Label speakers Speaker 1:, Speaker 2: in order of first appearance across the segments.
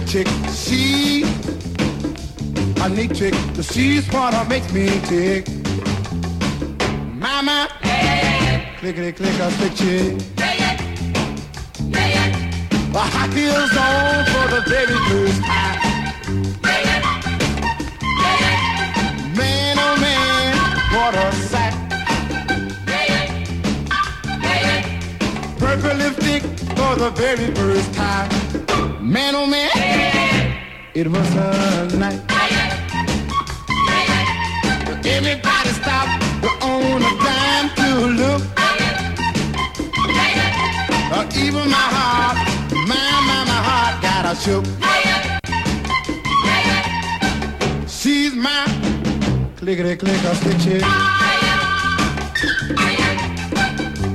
Speaker 1: slick chick. She a neat chick. The she's what makes me tick. Mama, clickety click a slick chick. The hot heels on for the very first time. Man, oh man, what a sight. Purple lipstick for the very first time. Man, oh man, it was a night. Everybody stop on a dime to look. Uh, even my heart, my, my, my heart got a shook. She's my clickety clicker stick chick.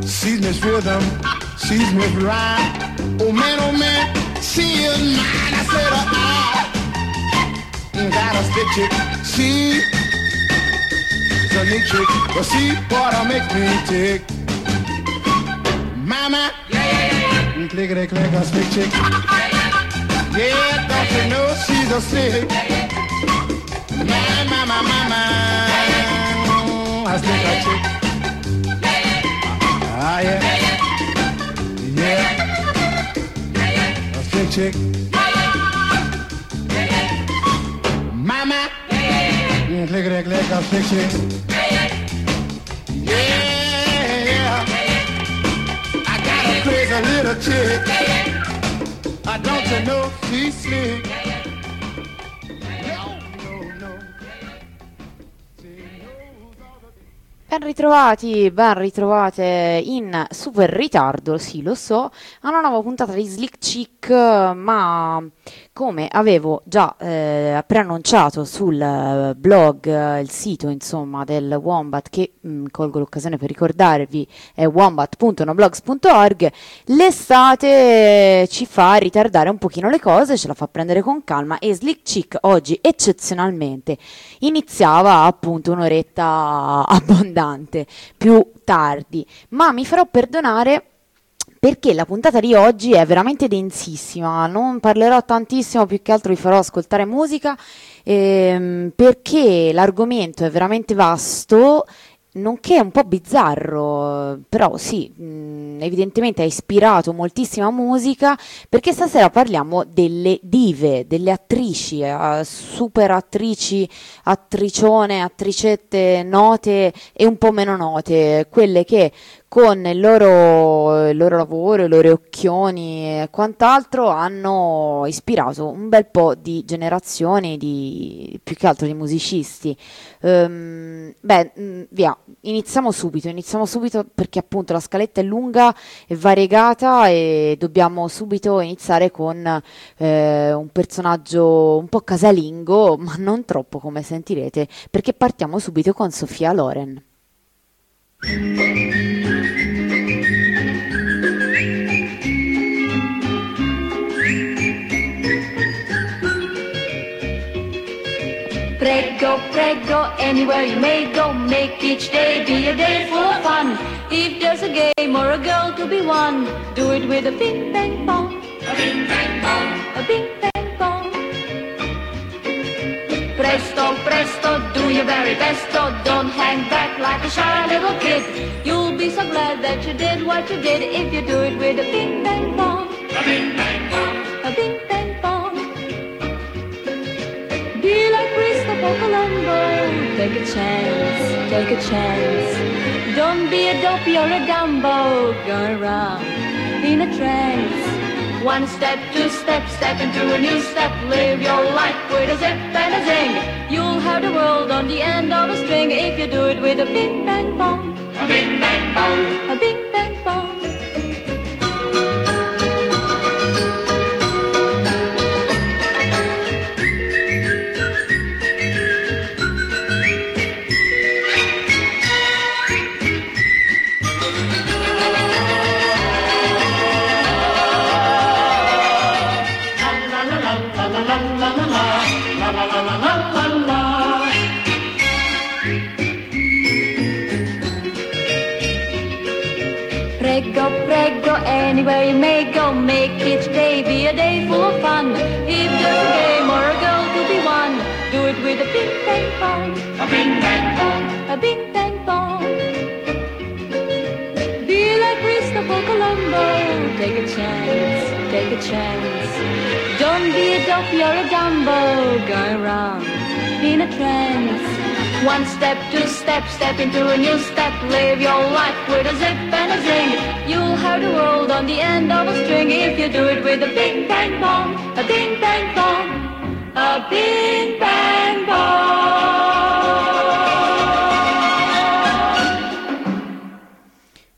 Speaker 1: She's Miss Rhythm, she's Miss Rhyme. Oh man, oh man, she is mine. I said, I got a stick chick. She a neat trick, but she what makes me tick. Mama, yeah, yeah, yeah. clickety click a stick chick. Yeah, don't you know she's a stick? My, my, my, I stick a chick. Ah, yeah, yeah, a chick. Mama, clickety click a stick chick. Yeah, yeah. I got a crazy little chick. I don't you know she's slick.
Speaker 2: Ben ritrovati, ben ritrovate in super ritardo, sì lo so, a una nuova puntata di Slick Chick, ma come avevo già eh, preannunciato sul eh, blog, eh, il sito insomma del Wombat, che mh, mm, colgo l'occasione per ricordarvi è wombat.noblogs.org, l'estate ci fa ritardare un pochino le cose, ce la fa prendere con calma e Slick Chick oggi eccezionalmente iniziava appunto un'oretta abbondante, più tardi, ma mi farò perdonare perché la puntata di oggi è veramente densissima, non parlerò tantissimo, più che altro vi farò ascoltare musica, ehm, perché l'argomento è veramente vasto nonché un po' bizzarro, però sì, mm, evidentemente ha ispirato moltissima musica, perché stasera parliamo delle dive, delle attrici, uh, super attrici, attricione, attricette note e un po' meno note, quelle che con il loro, il loro, lavoro, i loro occhioni e quant'altro hanno ispirato un bel po' di generazioni, di, più che altro di musicisti. Um, beh, mm, via, iniziamo subito, iniziamo subito perché appunto la scaletta è lunga e variegata e dobbiamo subito iniziare con eh, un personaggio un po' casalingo, ma non troppo come sentirete, perché partiamo subito con Sofia Loren.
Speaker 3: Prego, prego, anywhere you may go, make each day be a day full of fun. If there's a game or a girl to be won, do it with a bing bang bong. A bing bang bong. A bing bang bong. Presto, presto, do your very best, oh, don't hang back like a shy little kid. You'll be so glad that you did what you did if you do it with a bing bang bong. A bing bang bong. A bing bang Colombo. Take a chance, take a chance. Don't be a dopey or a dumbo. Go around in a trance. One step, two steps, step into a new step. Live your life with a zip and a zing. You'll have the world on the end of a string if you do it with a bing bang bong. A bing bang bong. A bing bang where you may go, make each day be a day full of fun. If there's a game or a goal to be won, do it with a bing bang bong,
Speaker 1: a bing bang bong,
Speaker 3: a bing bang bong. Be like Christopher Colombo, take a chance, take a chance. Don't be a dope, you're a dumbo, go around in a trance. One step, two step, step into a new step. Live your life with a zip and a zing. You'll have the world on the end of a string if you do it with a bing bang bong. A bing bang bong. A bing bang bong.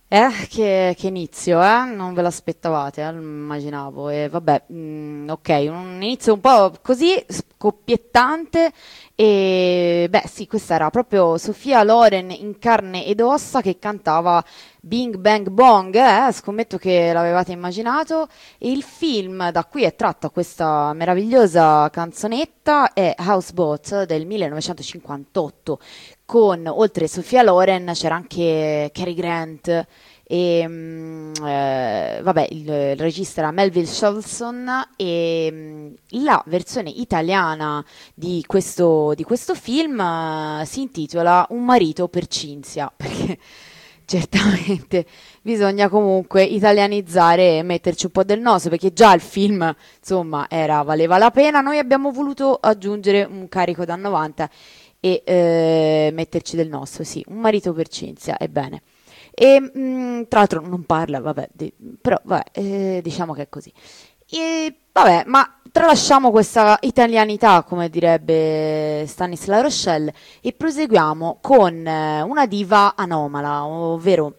Speaker 2: Eh, che, che inizio, eh? Non ve l'aspettavate, eh? immaginavo. E vabbè, mm, ok, un inizio un po' così, scoppiettante. E beh, sì, questa era proprio Sofia Loren in carne ed ossa che cantava Bing Bang Bong, eh? Scommetto che l'avevate immaginato. E il film da cui è tratta questa meravigliosa canzonetta è Houseboat del 1958 con oltre Sofia Loren c'era anche Cary Grant e mm, eh, vabbè il, il regista era Melville Shelson e mm, la versione italiana di questo, di questo film eh, si intitola Un marito per Cinzia perché certamente bisogna comunque italianizzare e metterci un po' del nostro perché già il film insomma era, valeva la pena noi abbiamo voluto aggiungere un carico da 90 e eh, metterci del nostro, sì, un marito per Cinzia, ebbene. E mh, tra l'altro non parla, vabbè, di, però vabbè, eh, diciamo che è così. E, vabbè, ma tralasciamo questa italianità, come direbbe Stanis La Rochelle, e proseguiamo con eh, una diva anomala, ovvero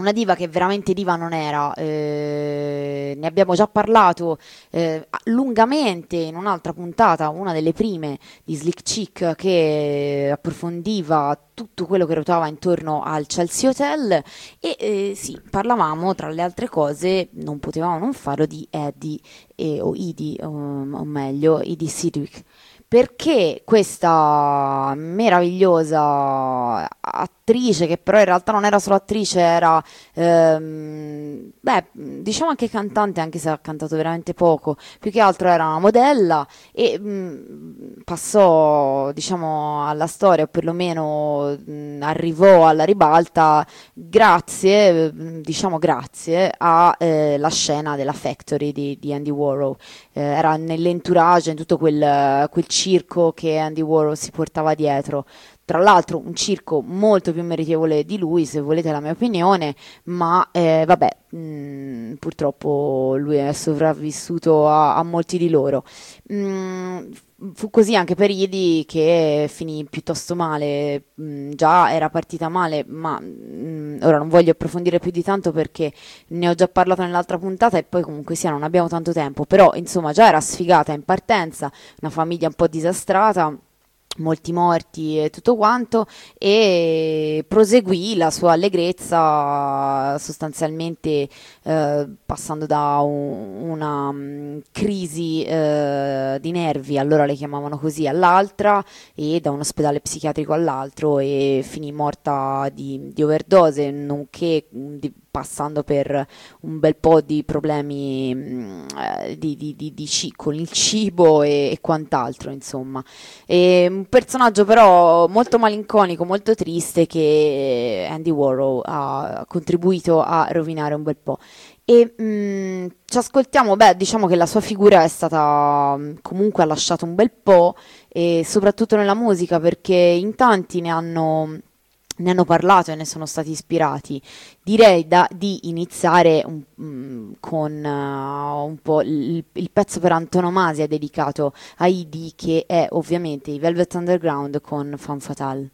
Speaker 2: una diva che veramente diva non era, eh, ne abbiamo già parlato eh, lungamente in un'altra puntata, una delle prime di Slick Chick che approfondiva tutto quello che ruotava intorno al Chelsea Hotel. E eh, sì, parlavamo tra le altre cose, non potevamo non farlo di Eddie eh, o Edie, o, o meglio, Edie Sidwick perché questa meravigliosa attrice, che però in realtà non era solo attrice, era, ehm, beh, diciamo anche cantante, anche se ha cantato veramente poco, più che altro era una modella e mh, passò, diciamo, alla storia, o perlomeno mh, arrivò alla ribalta grazie, diciamo grazie, alla eh, scena della Factory di, di Andy Warhol. Eh, era nell'entourage, in tutto quel, quel circo che Andy Warhol si portava dietro. Tra l'altro un circo molto più meritevole di lui, se volete la mia opinione, ma eh, vabbè, mh, purtroppo lui è sopravvissuto a, a molti di loro. Mh, fu così anche per Idi che finì piuttosto male, mh, già era partita male, ma mh, ora non voglio approfondire più di tanto perché ne ho già parlato nell'altra puntata e poi comunque sia non abbiamo tanto tempo, però insomma già era sfigata in partenza, una famiglia un po' disastrata molti morti e tutto quanto e proseguì la sua allegrezza sostanzialmente eh, passando da un, una um, crisi eh, di nervi, allora le chiamavano così, all'altra e da un ospedale psichiatrico all'altro e finì morta di, di overdose, nonché di, passando per un bel po' di problemi mh, eh, di, di, di, ci- con il cibo e, e quant'altro, insomma. E un personaggio però molto malinconico, molto triste che Andy Warhol ha contribuito a rovinare un bel po'. E mh, ci ascoltiamo, beh, diciamo che la sua figura è stata comunque ha lasciato un bel po', e soprattutto nella musica, perché in tanti ne hanno ne hanno parlato e ne sono stati ispirati. Direi da, di iniziare un, um, con uh, un po' il, il, pezzo per antonomasia dedicato a ID che è ovviamente i Velvet Underground con Fan Fatale.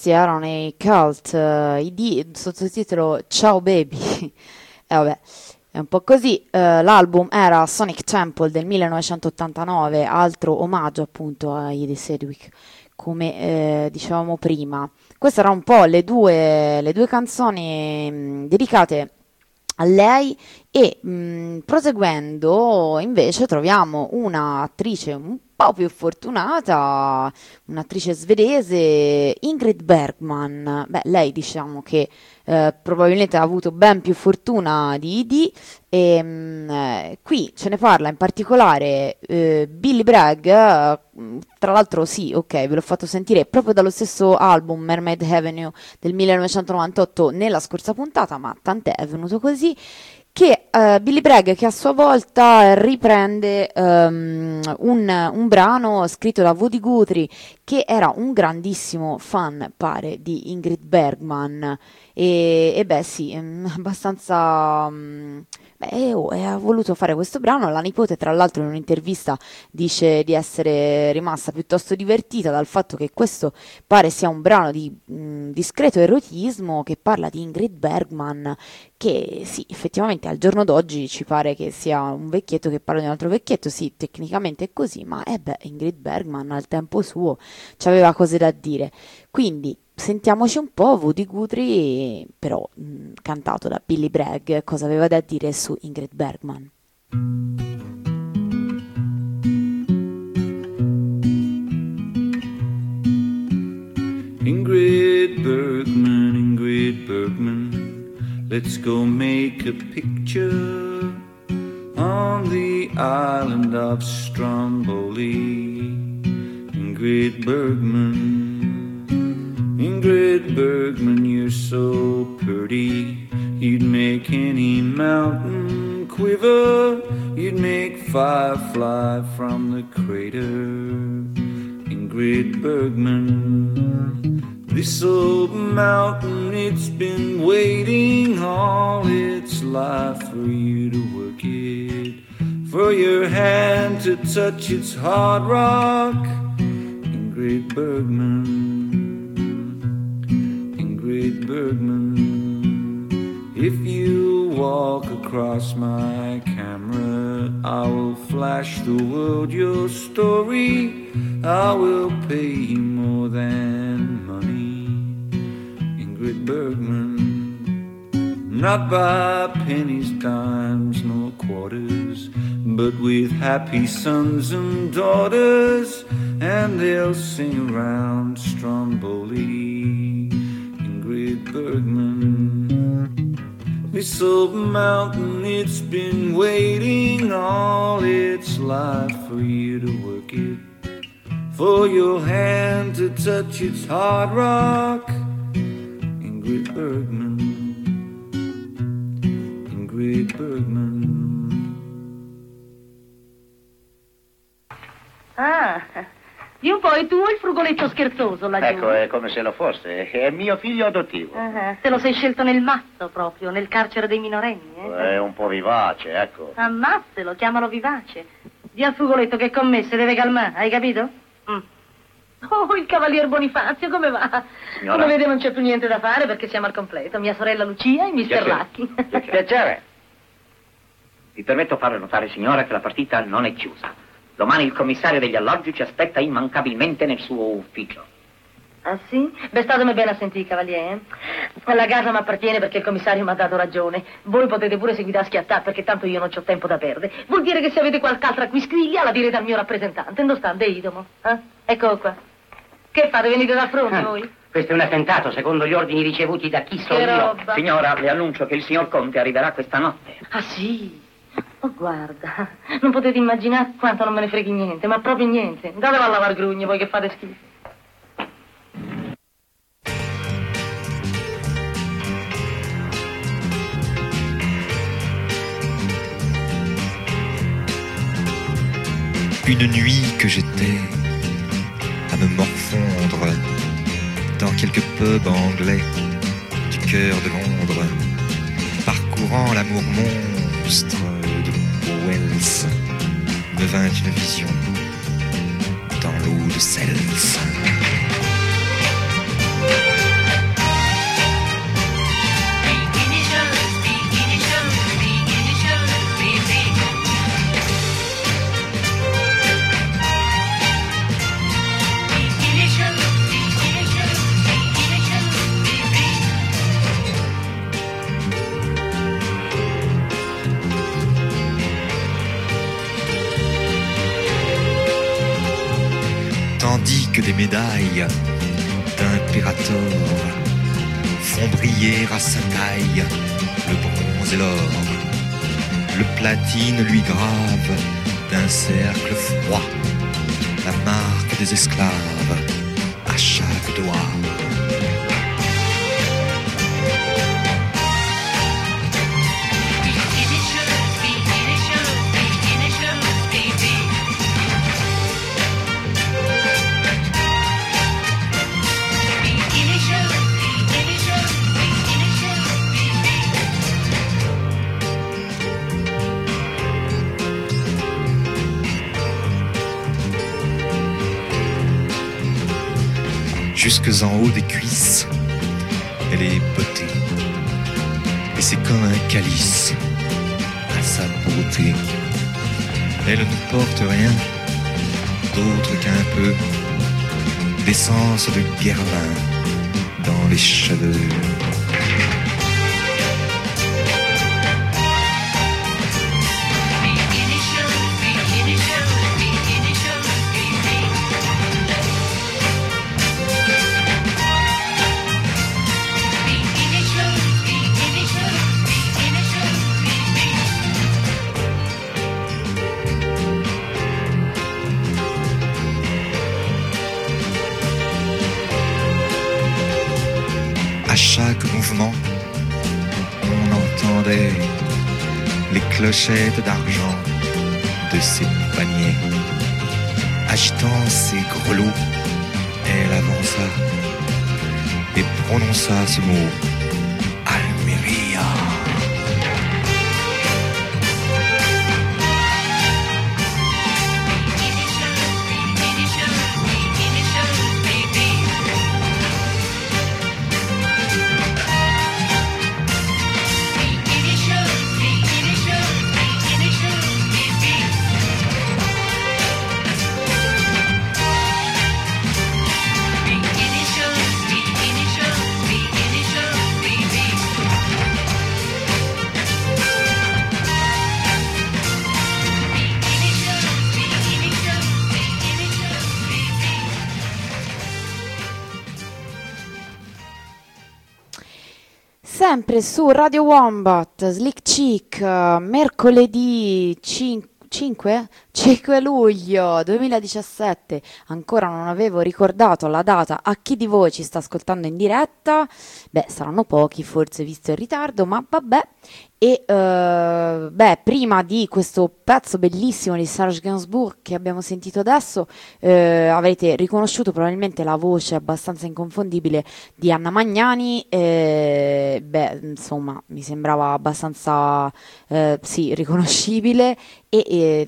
Speaker 2: Questi erano i Cult, eh, ID, sottotitolo Ciao Baby. e vabbè, è un po' così. eh, l'album era Sonic Temple del 1989, altro omaggio appunto a ID Sedgwick, come eh, dicevamo prima. Queste erano un po' le due, le due canzoni mh, dedicate a lei e mh, proseguendo invece troviamo un'attrice un po' più fortunata, un'attrice svedese, Ingrid Bergman. Beh, lei diciamo che eh, probabilmente ha avuto ben più fortuna di Idi e mh, eh, qui ce ne parla in particolare eh, Billy Bragg, mh, tra l'altro sì, ok, ve l'ho fatto sentire proprio dallo stesso album Mermaid Avenue del 1998 nella scorsa puntata, ma tant'è, è venuto così che eh, Billy Bragg che a sua volta riprende ehm, un, un brano scritto da Woody Guthrie che era un grandissimo fan pare di Ingrid Bergman. E, e beh sì, ehm, abbastanza mm, beh, oh, ha voluto fare questo brano la nipote tra l'altro in un'intervista dice di essere rimasta piuttosto divertita dal fatto che questo pare sia un brano di mm, discreto erotismo che parla di Ingrid Bergman che sì, effettivamente al giorno d'oggi ci pare che sia un vecchietto che parla di un altro vecchietto, sì, tecnicamente è così, ma eh beh, Ingrid Bergman al tempo suo ci aveva cose da dire. Quindi sentiamoci un po' Woody Guthrie, però mh, cantato da Billy Bragg, cosa aveva da dire su Ingrid Bergman.
Speaker 4: Ingrid Bergman, Ingrid Bergman, let's go make a picture on the island of Stromboli. Ingrid Bergman, Ingrid Bergman, you're so pretty, you'd make any mountain quiver, you'd make fire fly from the crater. Ingrid Bergman. This old mountain, it's been waiting all its life for you to work it. For your hand to touch its hard rock. Ingrid Bergman. Ingrid Bergman. If you walk across my camera, I will flash the world your story. I will pay you more than money. Ingrid Bergman. Not by pennies, dimes, nor quarters, but with happy sons and daughters, and they'll sing around Stromboli. Ingrid Bergman. This old mountain, it's been waiting all its life for you to work it. For your hand to touch its hard rock. Ingrid Bergman. Ingrid Bergman.
Speaker 5: Io poi tu il frugoletto scherzoso laggiù.
Speaker 6: Ecco, è come se lo fosse. È mio figlio adottivo.
Speaker 5: Ah, te lo sei scelto nel mazzo proprio, nel carcere dei minorenni, eh?
Speaker 6: È un po' vivace, ecco.
Speaker 5: Ammazzelo, chiamalo vivace. Di al frugoletto che con me si deve calmare, hai capito? Mm. Oh, il cavalier Bonifazio, come va?
Speaker 6: Signora?
Speaker 5: Come vede non c'è più niente da fare perché siamo al completo. Mia sorella Lucia e Mister
Speaker 6: Piacere.
Speaker 5: Lacchi.
Speaker 6: Piacere. Vi permetto farle notare, signora, che la partita non è chiusa. Domani il commissario degli alloggi ci aspetta immancabilmente nel suo ufficio.
Speaker 5: Ah sì? Beh, statemi bene a sentire, cavaliere. eh. La casa mi appartiene perché il commissario mi ha dato ragione. Voi potete pure seguire a schiattare perché tanto io non ho tempo da perdere. Vuol dire che se avete qualche altra quisquiglia la direte al mio rappresentante. Non sta, Idomo. Eh? Eccolo qua. Che fate? Venite da fronte
Speaker 6: Eh.
Speaker 5: voi?
Speaker 7: Questo è un attentato, secondo gli ordini ricevuti da chi so
Speaker 5: Che
Speaker 7: io.
Speaker 5: roba.
Speaker 6: Signora, le annuncio che il signor Conte arriverà questa notte.
Speaker 5: Ah sì? Oh, guarda, non potete immaginare quanto non me ne freghi niente, ma proprio niente. Datelo a lavar grugne, voi che fate schifo.
Speaker 8: Une nuit que j'étais à me morfondre dans quelques pubs anglais du cœur de Londres, parcourant l'amour monstre Wells, me vint une vision dans l'eau de Cels. Des médailles d'impérator font briller à sa taille le bronze et l'or. Le platine lui grave d'un cercle froid la marque des esclaves à chaque doigt. Jusques en haut des cuisses, elle est beauté. Et c'est comme un calice à sa beauté. Elle ne porte rien d'autre qu'un peu d'essence de guerlin dans les cheveux. D'argent de ses paniers. Agitant ses grelots, elle avança et prononça ce mot
Speaker 2: Sempre su Radio Wombat, Slick Chick, eh, mercoledì 5, 5? 5 luglio 2017. Ancora non avevo ricordato la data a chi di voi ci sta ascoltando in diretta. Beh, saranno pochi forse visto il ritardo, ma vabbè. E eh, beh, prima di questo pezzo bellissimo di Serge Gainsbourg che abbiamo sentito adesso, eh, avrete riconosciuto probabilmente la voce abbastanza inconfondibile di Anna Magnani. eh, beh, insomma, mi sembrava abbastanza eh, sì, riconoscibile e, e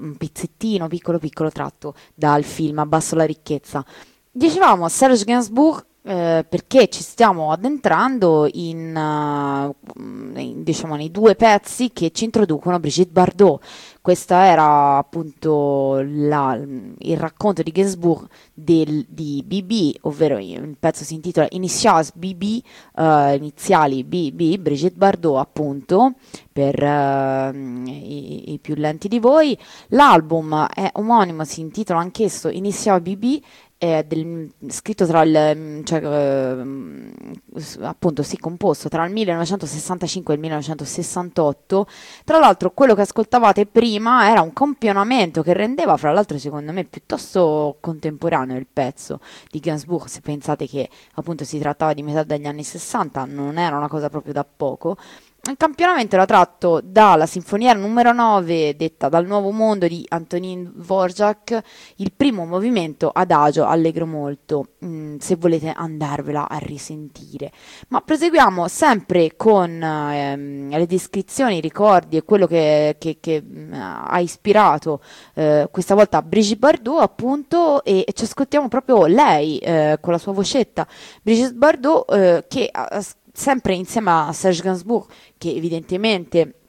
Speaker 2: un pezzettino piccolo piccolo tratto dal film Abbasso la ricchezza. Dicevamo Serge Gainsbourg eh, perché ci stiamo addentrando in, eh, in, diciamo, nei due pezzi che ci introducono Brigitte Bardot. Questo era appunto la- il racconto di Gainsbourg del- di BB, ovvero il pezzo si intitola Initials BB, eh, iniziali BB, Brigitte Bardot appunto, per eh, i, i più lenti di voi. L'album è omonimo, si intitola anch'esso Initial BB è del- scritto tra il, mm, cioè, s- appunto, sì, composto tra il 1965 e il 1968. Tra l'altro, quello che ascoltavate prima era un campionamento che rendeva, fra l'altro, secondo me, piuttosto contemporaneo il pezzo di Gainsbourg. Se pensate che appunto si trattava di metà degli anni 60, non era una cosa proprio da poco. Il campionamento era tratto dalla sinfonia numero 9, detta dal Nuovo Mondo di Antonin Dvorak, il primo movimento adagio, allegro molto, mm, se volete andarvela a risentire. Ma proseguiamo sempre con ehm, le descrizioni, i ricordi e quello che, che- che, mm, ha ispirato eh, questa volta Brigitte Bardot, appunto, e, e ci ascoltiamo proprio lei eh, con la sua vocetta. Brigitte Bardot, eh, che ha- ha s- sempre insieme a Serge Gainsbourg, che evidentemente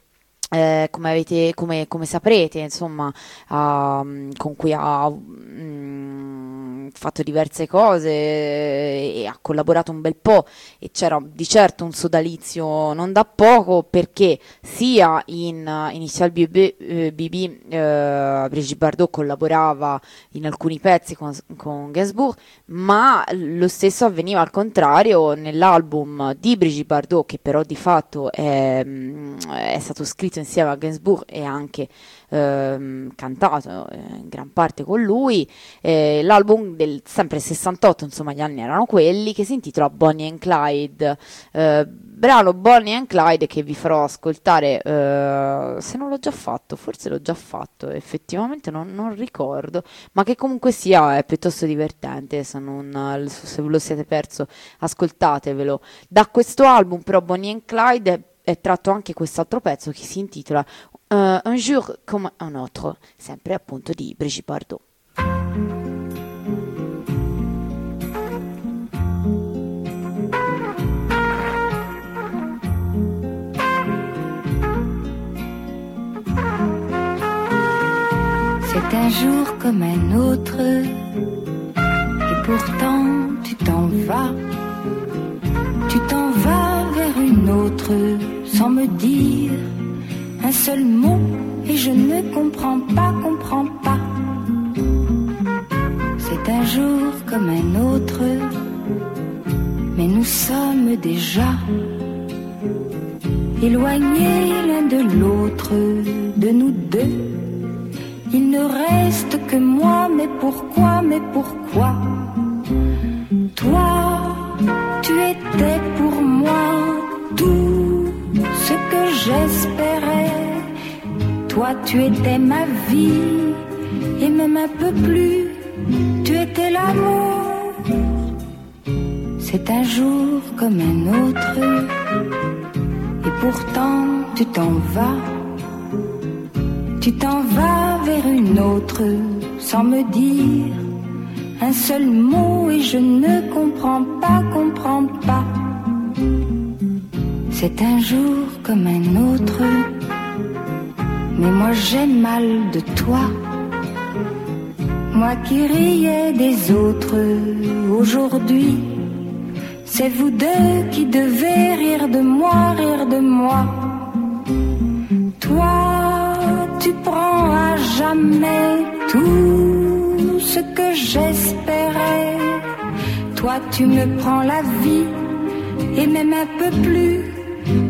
Speaker 2: eh, come, avete, come, come saprete, insomma, mm, con cui ha mm, fatto diverse cose e ha collaborato un bel po' e c'era di certo un sodalizio non da poco perché sia in uh, Initial BB, eh, BB eh, Brigitte Bardot collaborava in alcuni pezzi con, con Gainsbourg, ma lo stesso avveniva al contrario nell'album di Brigitte Bardot, che però di fatto è, mm, è stato scritto insieme a Gainsbourg e anche ehm, cantato eh, in gran parte con lui. Eh, l'album del sempre 68, insomma, gli anni erano quelli, che si intitola Bonnie and Clyde. Eh, brano Bonnie and Clyde che vi farò ascoltare, eh, se non l'ho già fatto, forse l'ho già fatto, effettivamente non, non ricordo, ma che comunque sia è piuttosto divertente, se, non, se lo siete perso ascoltatevelo. Da questo album però Bonnie and Clyde è, tratto anche quest'altro pezzo che si intitola eh, Un jour comme un autre, sempre appunto di Brigitte Bardot.
Speaker 9: C'est un jour comme un autre, et pourtant tu t'en vas. Tu t'en vas une autre sans me dire un seul mot, et je ne comprends pas, comprends pas. C'est un jour comme un autre, mais nous sommes déjà éloignés l'un de l'autre, de nous deux. Il ne reste que moi, mais pourquoi, mais pourquoi? Toi, tu étais pour moi tout ce que j'espérais. Toi, tu étais ma vie, et même un peu plus, tu étais l'amour. C'est un jour comme un autre, et pourtant tu t'en vas. Tu t'en vas vers une autre sans me dire un seul mot et je ne comprends pas, comprends pas. C'est un jour comme un autre, mais moi j'ai mal de toi. Moi qui riais des autres aujourd'hui, c'est vous deux qui devez rire de moi, rire de moi. Toi, tu prends à jamais tout ce que j'espérais. Toi, tu me prends la vie et même un peu plus,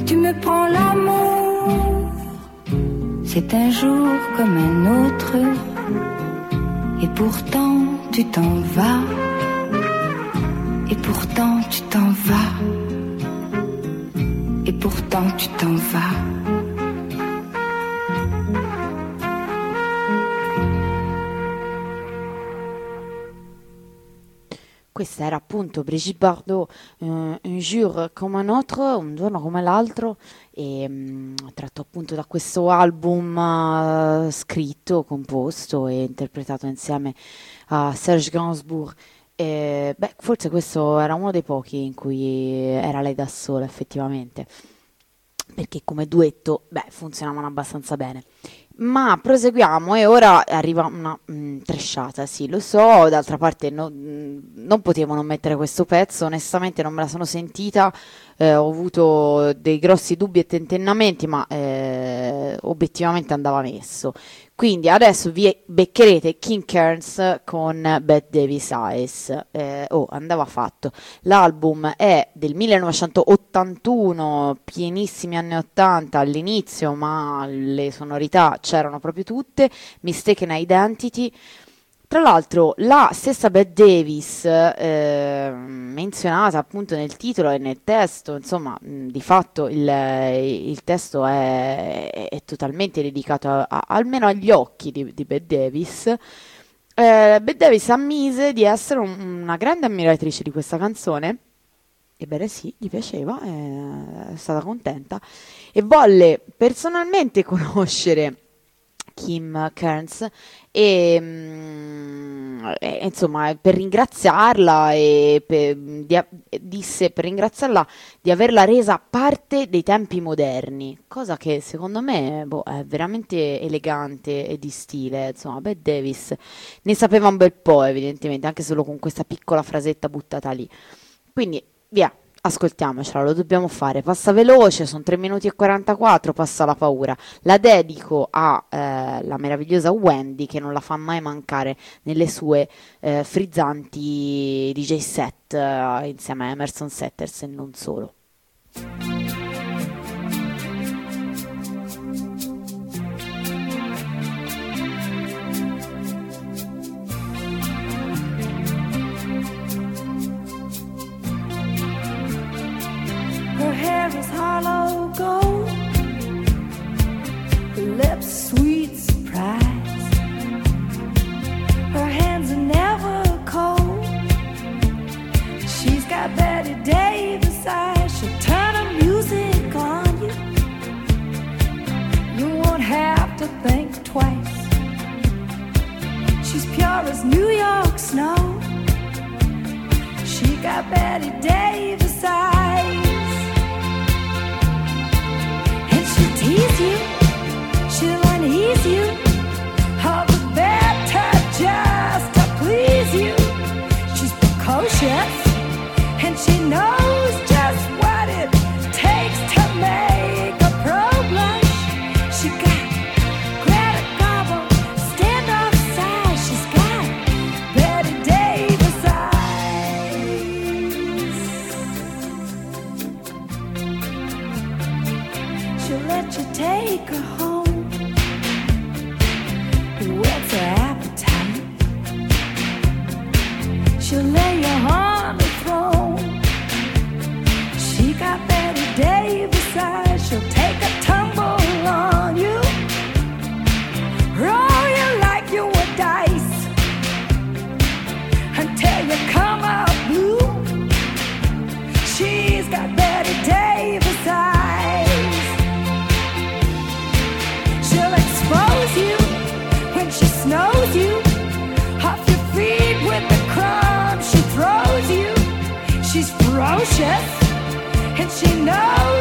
Speaker 9: tu me prends l'amour. C'est un jour comme un autre, et pourtant tu t'en vas, et pourtant tu t'en vas, et pourtant tu t'en vas.
Speaker 2: Questa era appunto Brigitte Bardot, eh, Un jour comme un autre, un giorno come l'altro, e, mm, tratto appunto da questo album eh, scritto, composto e interpretato insieme a Serge Gainsbourg. E, beh, forse questo era uno dei pochi in cui era lei da sola effettivamente, perché come duetto, beh, funzionavano abbastanza bene. Ma proseguiamo e ora arriva una mm, tresciata, sì, lo so, d'altra parte no- mm, non potevo non mettere questo pezzo, onestamente non me la sono sentita, eh, ho avuto dei grossi dubbi e tentennamenti, ma eh, obiettivamente andava messo. Quindi adesso vi beccherete King Kearns con Bette Davis Eyes. Eh, oh, andava fatto. L'album è del 1981, pienissimi anni 80 all'inizio, ma le sonorità c'erano proprio tutte. Mistaken Identity. Tra l'altro, la stessa Bette Davis, eh, menzionata appunto nel titolo e nel testo, insomma, mh, di fatto il, il testo è, è totalmente dedicato a- a- almeno agli occhi di, di Bette Davis. Eh, Bette Davis ammise di essere un- una grande ammiratrice di questa canzone. Ebbene sì, gli piaceva, eh, è stata contenta e volle personalmente conoscere Kim Kearns e, mm, e, insomma per ringraziarla e per, di- disse per ringraziarla di averla resa parte dei tempi moderni cosa che secondo me boh, è veramente elegante e di stile. Insomma Bette Davis ne sapeva un bel po' evidentemente anche solo con questa piccola frasetta buttata lì. Quindi via Ascoltiamocela, lo dobbiamo fare. Passa veloce, sono 3 minuti e 44, passa la paura. La dedico alla meravigliosa Wendy che non la fa mai mancare nelle sue eh, frizzanti DJ set eh, insieme a Emerson Setters e non solo.
Speaker 10: Hair is hollow gold, her lips sweet surprise. Her hands are never cold. She's got Betty Davis eyes. She'll turn her music on you. You won't have to think twice. She's pure as New York snow. She got Betty Davis eyes. And she knows she knows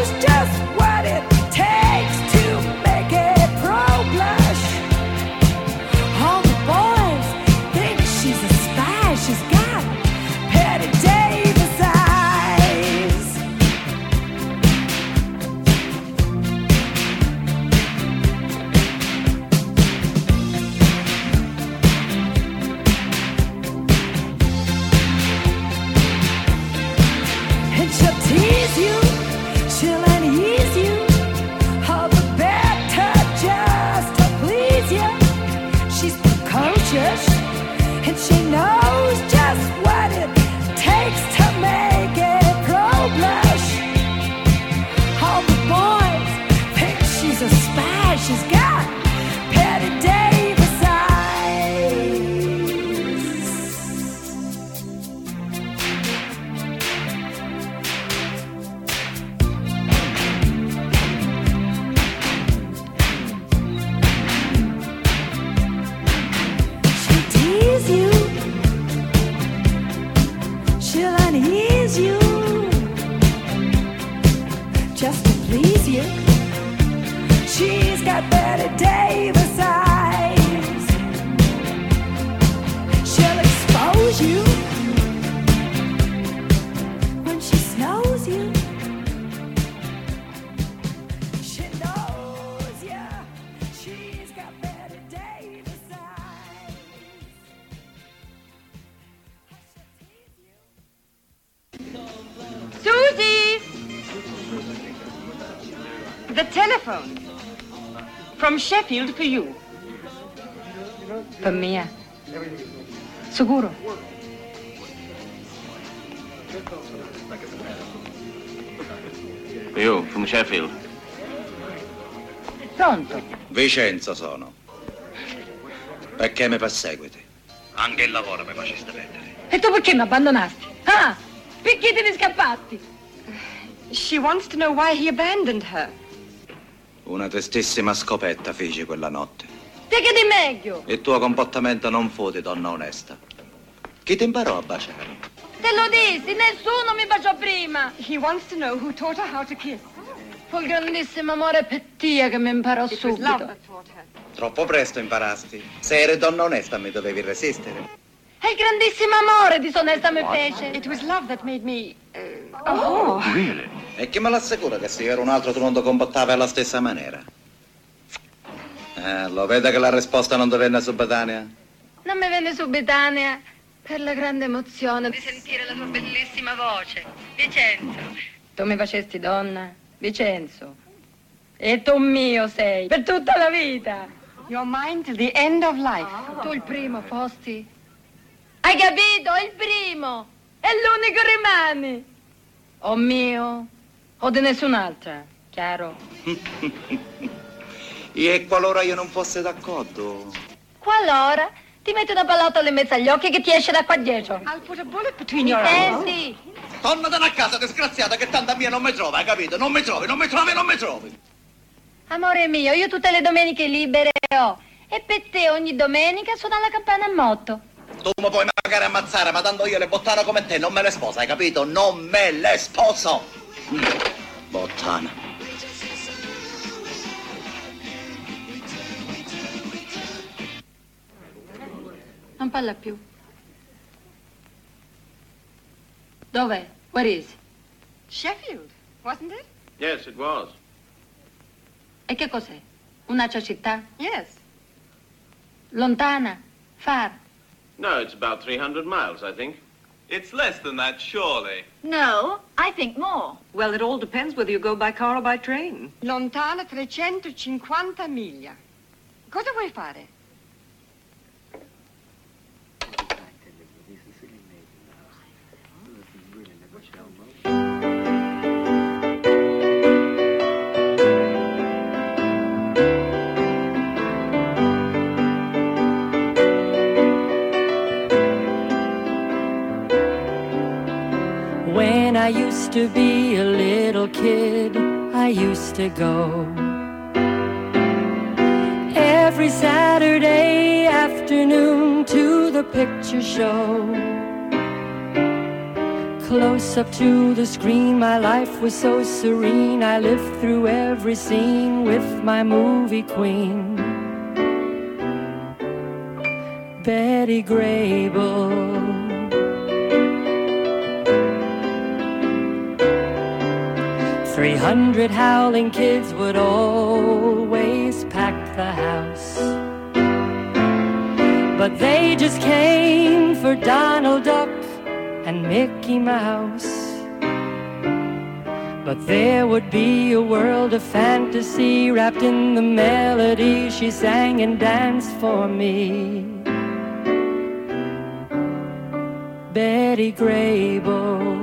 Speaker 11: Sheffield for you.
Speaker 3: Per mia. Sicuro?
Speaker 7: Io, from Sheffield.
Speaker 3: Pronto?
Speaker 12: Vicenza sono. Perché mi perseguiti? Anche il lavoro mi faceste perdere.
Speaker 3: E tu perché mi abbandonasti? Ah, perché te ne scappati?
Speaker 11: She wants to know why he abandoned her.
Speaker 12: Una tristissima scopetta feci quella notte.
Speaker 3: Te che di meglio?
Speaker 12: Il tuo comportamento non fu di donna onesta. Chi ti imparò a baciare?
Speaker 3: Te lo dissi, nessuno mi baciò prima.
Speaker 11: He wants to know who taught her how to kiss.
Speaker 3: Fu il grandissimo amore per te che mi imparò
Speaker 11: It
Speaker 3: subito.
Speaker 12: Troppo presto imparasti. Se eri donna onesta mi dovevi resistere.
Speaker 3: È il grandissimo amore disonesta mi fece.
Speaker 11: It was love that made me uh, a whore.
Speaker 12: Really? E chi me l'assicura che se io ero un altro tu non ti comportavi alla stessa maniera? Eh, lo vede che la risposta non ti venne subitanea?
Speaker 3: Non mi venne subitanea per la grande emozione di sentire la tua bellissima voce. Vincenzo. Tu mi facesti donna, Vincenzo. E tu mio sei, per tutta la vita.
Speaker 11: You're mine till the end of life.
Speaker 3: Tu il primo fosti. Hai capito? Il primo. È l'unico rimane. O mio o di nessun'altra. Chiaro?
Speaker 12: E qualora io non fosse d'accordo?
Speaker 3: Qualora ti metti una pallottola in mezzo agli occhi che ti esce da qua dietro.
Speaker 11: I'll put a bullet between your eyes.
Speaker 3: senti?
Speaker 12: Tornatene a casa, disgraziata, che tanto a mia non mi trova, hai capito? Non mi trovi, non mi trovi, non mi trovi.
Speaker 3: Amore mio, io tutte le domeniche libere ho. E per te ogni domenica suona la campana a motto.
Speaker 12: Tu mi puoi magari ammazzare, ma tanto io le bottane come te non me le sposo, hai capito? Non me le sposo. Bottana.
Speaker 3: Non parla più. Dov'è? Where is?
Speaker 11: Sheffield, wasn't it?
Speaker 7: Yes, it was.
Speaker 3: E che cos'è? Un'altra città?
Speaker 11: Yes.
Speaker 3: Lontana? Far?
Speaker 7: No, it's about 300 miles, I think.
Speaker 13: It's less than that, surely.
Speaker 14: No, I think more.
Speaker 15: Well, it all depends whether you go by car or by train.
Speaker 11: Lontana 350 miglia. Cosa vuoi fare?
Speaker 16: Used to be a little kid, I used to go every Saturday afternoon to the picture show. Close up to the screen, my life was so serene. I lived through every scene with my movie queen, Betty Grable. Three hundred howling kids would always pack the house. But they just came for Donald Duck and Mickey Mouse. But there would be a world of fantasy wrapped in the melody she sang and danced for me. Betty Grable.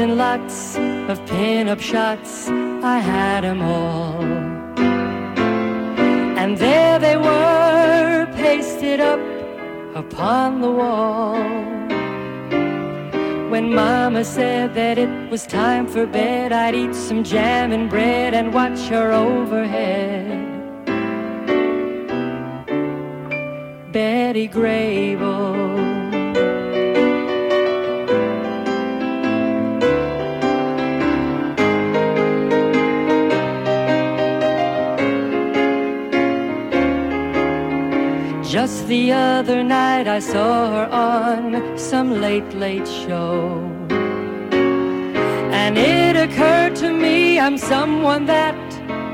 Speaker 16: And lots of pin-up shots, I had 'em all. And there they were, pasted up upon the wall. When Mama said that it was time for bed, I'd eat some jam and bread and watch her overhead. Betty Grable. Just the other night I saw her on some late, late show. And it occurred to me I'm someone that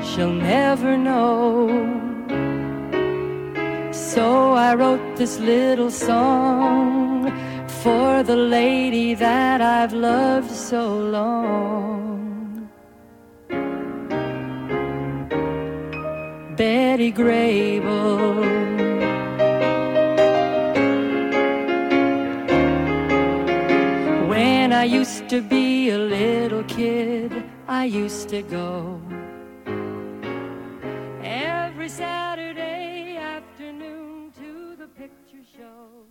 Speaker 16: she'll never know. So I wrote this little song for the lady that I've loved so long. Betty Grable. I used to be a little kid, I used to go every Saturday afternoon to the picture show.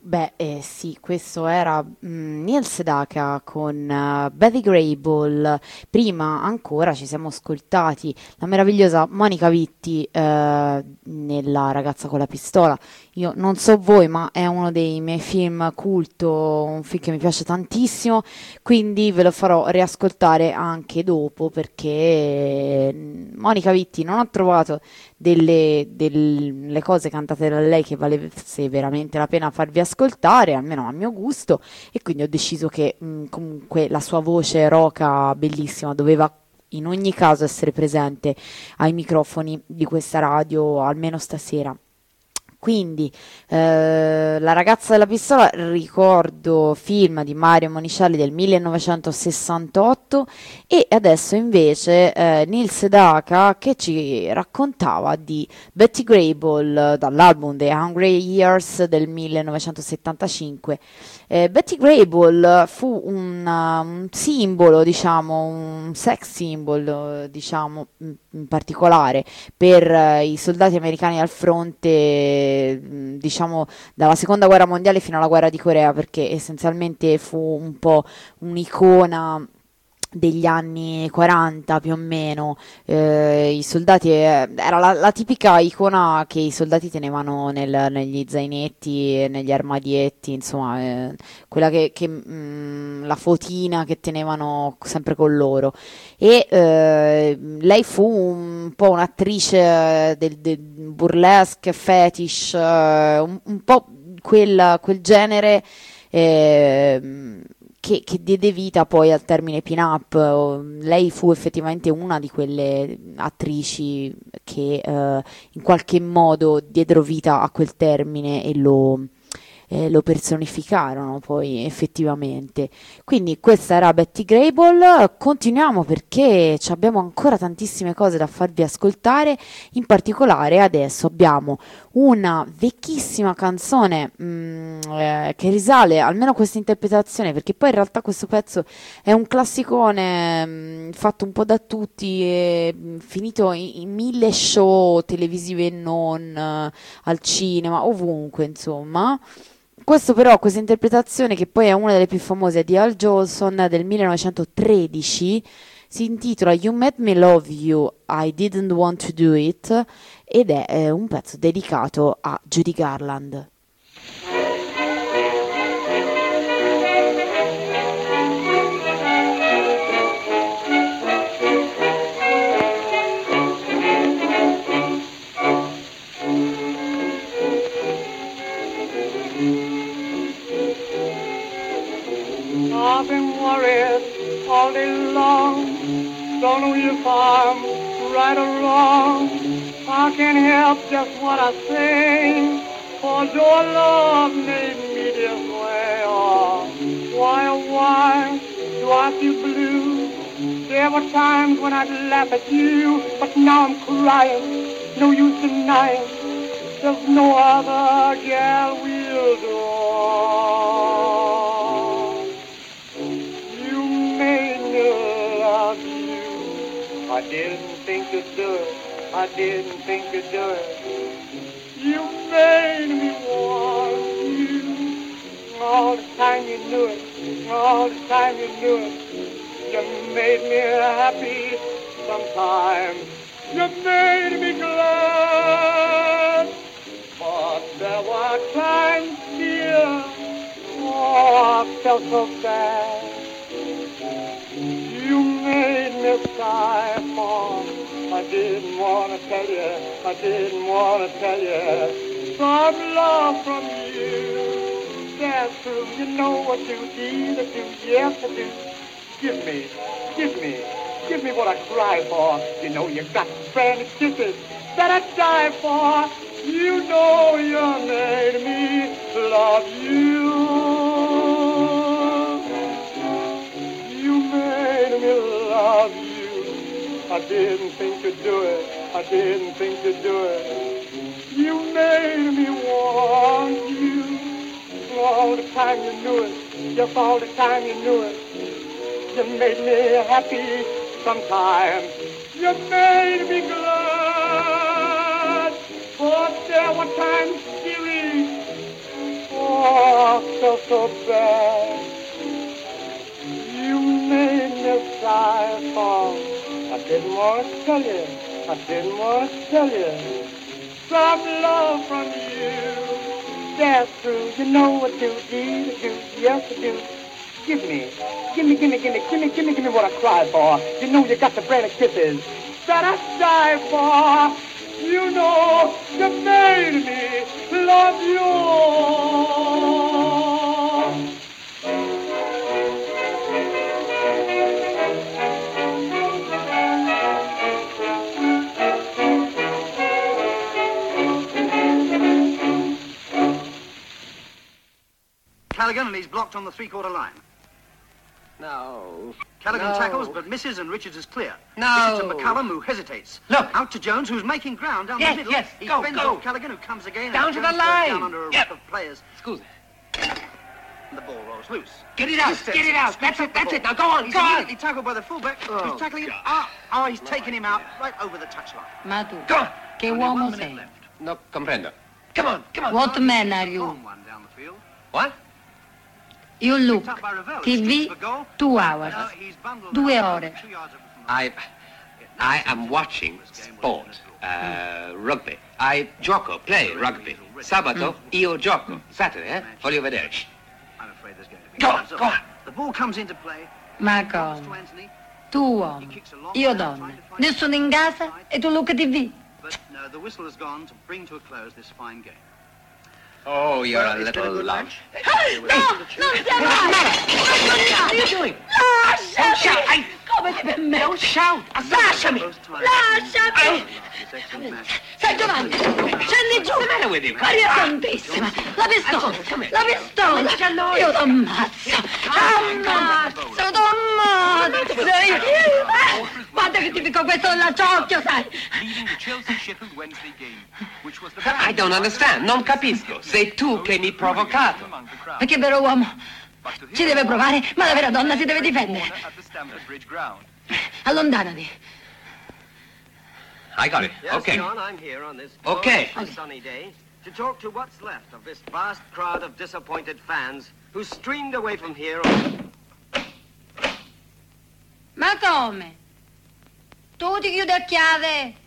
Speaker 2: Beh, eh, sì, questo era mm, Neil Sedaka con eh, Betty Grable. Prima ancora ci siamo ascoltati la meravigliosa Monica Vitti eh, nella Ragazza con la pistola. Io non so voi, ma è uno dei miei film culto, un film che mi piace tantissimo, quindi ve lo farò riascoltare anche dopo perché mm, Monica Vitti non ho trovato delle, delle cose cantate da lei che valesse veramente la pena farvi ascoltare, almeno a mio gusto, e quindi ho deciso che mh, comunque la sua voce roca bellissima doveva in ogni caso essere presente ai microfoni di questa radio, almeno stasera. Quindi, eh, La ragazza della pistola, ricordo film di Mario Monicelli del 1968 e adesso invece eh, Neil Sedaka che ci raccontava di Betty Grable dall'album The Hungry Years del 1975. Eh, Betty Grable fu un, uh, un simbolo, diciamo, un sex symbol, diciamo, in particolare per eh, i soldati americani al fronte, diciamo, dalla seconda guerra mondiale fino alla guerra di Corea, perché essenzialmente fu un po' un'icona degli anni 40 più o meno, eh, i soldati, eh, era la, la tipica icona che i soldati tenevano nel- negli zainetti, negli armadietti, insomma, eh, quella che, che, mm, la fotina che tenevano sempre con loro. E eh, lei fu un po' un'attrice del, del burlesque, fetish, eh, un, un po' quel, quel genere. ehm, che, che diede vita poi al termine pin-up. Lei fu effettivamente una di quelle attrici che eh, in qualche modo diedero vita a quel termine e lo, eh, lo personificarono poi effettivamente. Quindi questa era Betty Grable, continuiamo perché abbiamo ancora tantissime cose da farvi ascoltare, in particolare adesso abbiamo una vecchissima canzone mm, eh, che risale almeno a questa interpretazione, perché poi in realtà questo pezzo è un classicone mm, fatto un po' da tutti, e, mm, finito in, in mille show televisivi e non, eh, al cinema, ovunque insomma. Questo però, questa interpretazione che poi è una delle più famose di Al Jolson del 1913 si intitola You Made Me Love You, I Didn't Want to Do It ed è eh, un pezzo dedicato a Judy Garland.
Speaker 17: Been all day long. Don't know if I'm right or wrong. I can't help just what I say. For your love made me this way. Oh, why, oh, why do I feel blue? There were times when I'd laugh at you, but now I'm crying. No use denying. There's no other girl will do. I didn't think you'd do it. I didn't think you'd do it. You made me want you. All the time you knew it. All the time you knew it. You made me happy sometimes. You made me glad. But there were times, dear, oh, I felt so bad. Made me sigh, Mom. I didn't want to tell you, I didn't want to tell you. Some love from you. That's true, you know what you need to do, yes I do. Give me, give me, give me what I cry for. You know you got friend kisses that I die for. You know you made me love you. You made me love you. I didn't think you'd do it. I didn't think you'd do it. You made me want you. All the time you knew it. Just all the time you knew it. You made me happy sometimes. You made me glad. But there were times, dearie, oh, I felt so bad. Sigh for. I didn't want to tell you. I didn't want to tell you. Some love from you. That's true. You know what to do, do. Yes, I do. Give me, give me, give me, give me, give me, give me, give me what I cry for. You know you got the brand of kisses that I die for. You know you made me love you.
Speaker 18: Callaghan, and he's blocked on the three-quarter line.
Speaker 7: No.
Speaker 18: Callaghan
Speaker 7: No.
Speaker 18: tackles, but misses, and Richards is clear.
Speaker 7: No.
Speaker 18: This is to McCullum, who hesitates.
Speaker 7: Look.
Speaker 18: Out to Jones, who's making ground down
Speaker 7: Yes,
Speaker 18: the middle.
Speaker 7: yes,
Speaker 18: He
Speaker 7: go,
Speaker 18: fends
Speaker 7: go.
Speaker 18: off Callaghan, who comes again.
Speaker 7: Down to the line.
Speaker 18: Down under a
Speaker 7: Yep.
Speaker 18: ruck of players.
Speaker 7: Scusa.
Speaker 18: And the ball rolls loose.
Speaker 7: Get it out,
Speaker 18: He
Speaker 7: get it out. That's it, that's it. Now go on,
Speaker 18: He's
Speaker 7: go on.
Speaker 18: immediately tackled by the fullback,
Speaker 7: Oh,
Speaker 18: who's tackling him. Ah, oh, he's taken him out right over the touchline.
Speaker 3: Ma tu,
Speaker 18: Go on.
Speaker 3: che
Speaker 18: Only one minute
Speaker 3: sei?
Speaker 18: left.
Speaker 7: No comprendo. Come on, come on.
Speaker 3: What man are you?
Speaker 18: Long one down the field.
Speaker 7: What?
Speaker 3: You look,
Speaker 18: Picked up by Ravel.
Speaker 3: TV,
Speaker 18: Escapes for goal.
Speaker 3: two hours.
Speaker 18: Now he's bundled
Speaker 3: Due ore.
Speaker 18: two yards
Speaker 7: I, I am watching sport, uh, rugby. I gioco, play rugby. Sabato io gioco. Saturday, eh? Voglio vedere.
Speaker 18: I'm afraid there's going to be
Speaker 7: Go on,
Speaker 18: gloves
Speaker 7: go on.
Speaker 18: The ball comes into play.
Speaker 3: Ma
Speaker 18: Comes to
Speaker 3: come?
Speaker 18: Anthony,
Speaker 3: Tu uomo, io donna. Nessuno in casa e tu look TV.
Speaker 18: but no, the whistle has gone to bring to a close this fine game.
Speaker 7: Oh, you're
Speaker 18: Well,
Speaker 7: a
Speaker 18: it's been a
Speaker 7: little
Speaker 18: good
Speaker 7: love.
Speaker 18: match.
Speaker 3: No, non stiamo
Speaker 7: What are you doing?
Speaker 3: Lasciami!
Speaker 7: Don't shout. I-
Speaker 3: Come ti permetti?
Speaker 7: Don't shout.
Speaker 3: Lasciami! Lasciami!
Speaker 18: Excellent match.
Speaker 3: Sai Giovanni, scendi giù!
Speaker 7: What's the matter with you?
Speaker 3: Maria Santissima! La pistola! La pistola! Io t'ammazzo! T'ammazzo! T'ammazzo! Io- Guarda che ti picco questo nell'acciocchio, sai!
Speaker 19: leading the Chelsea Sheffield Wednesday game, which was the
Speaker 7: I don't understand. Non capisco. Sei tu che mi hai provocato.
Speaker 3: Perché vero uomo ci deve provare, ma la vera donna si deve difendere. Allontanati.
Speaker 7: I got it. Okay. Okay.
Speaker 20: to talk to what's left of this vast crowd of disappointed fans who streamed away from here on
Speaker 3: Ma come? Tu ti chiudi a chiave?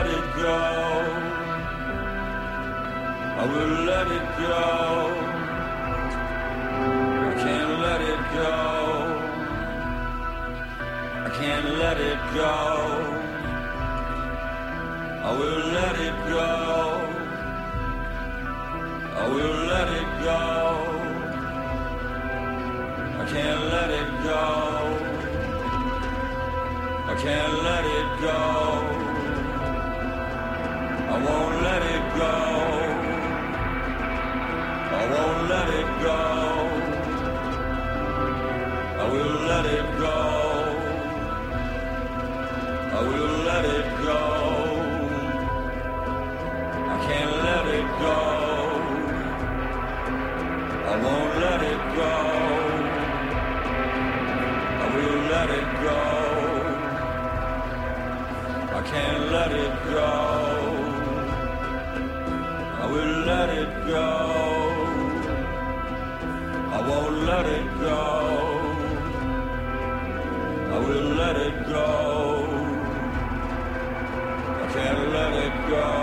Speaker 4: Let it go. I will let it go. I can't let it go. I can't let it go. I will let it go. I will let it go. I can't let it go. I can't let it go. I won't let it go. I won't let it go. Go. I won't let it go. I will let it go. I can't let it go.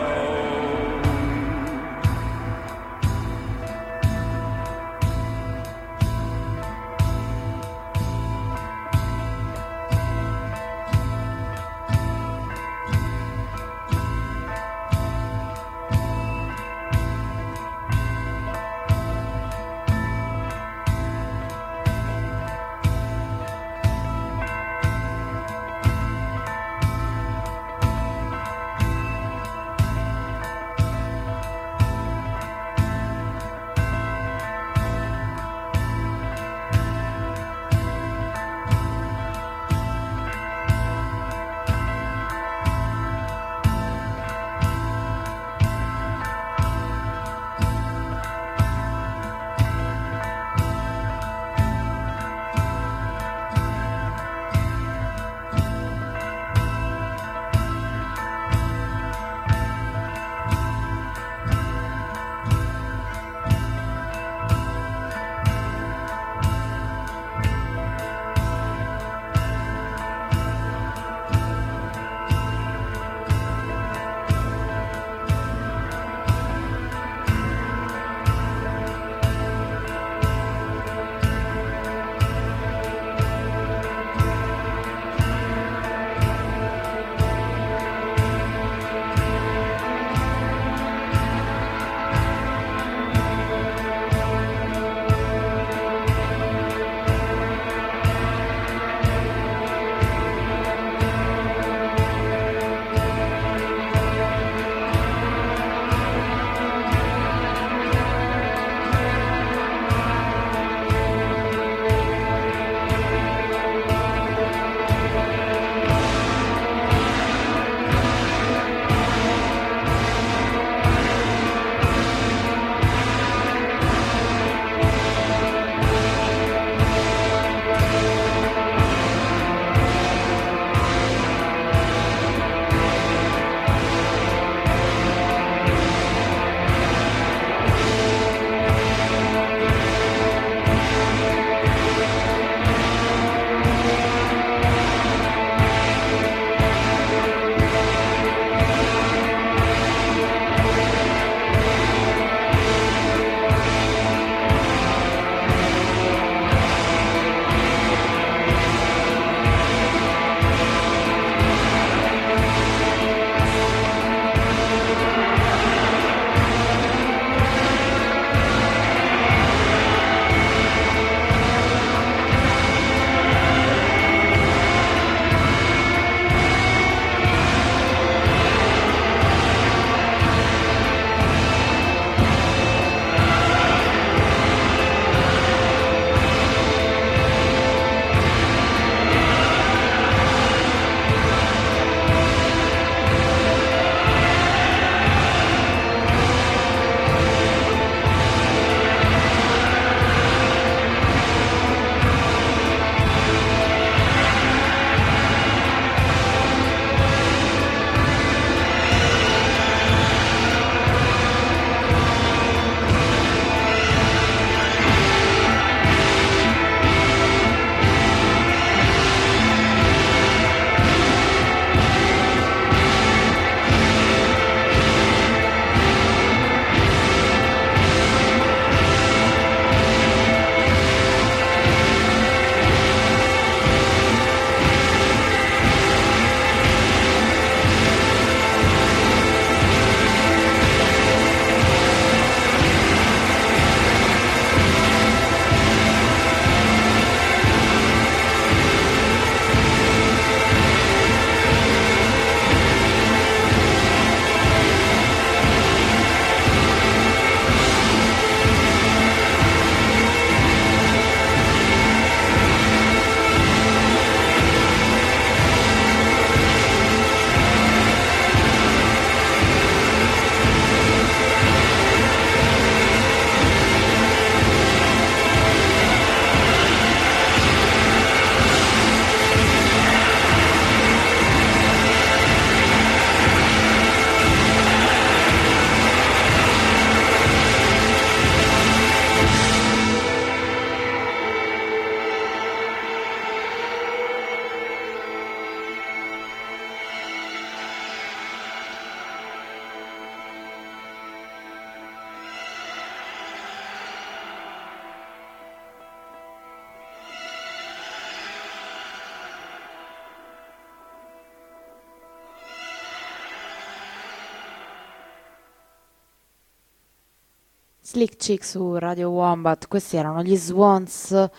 Speaker 2: Slick Chick su Radio Wombat, questi erano gli Swans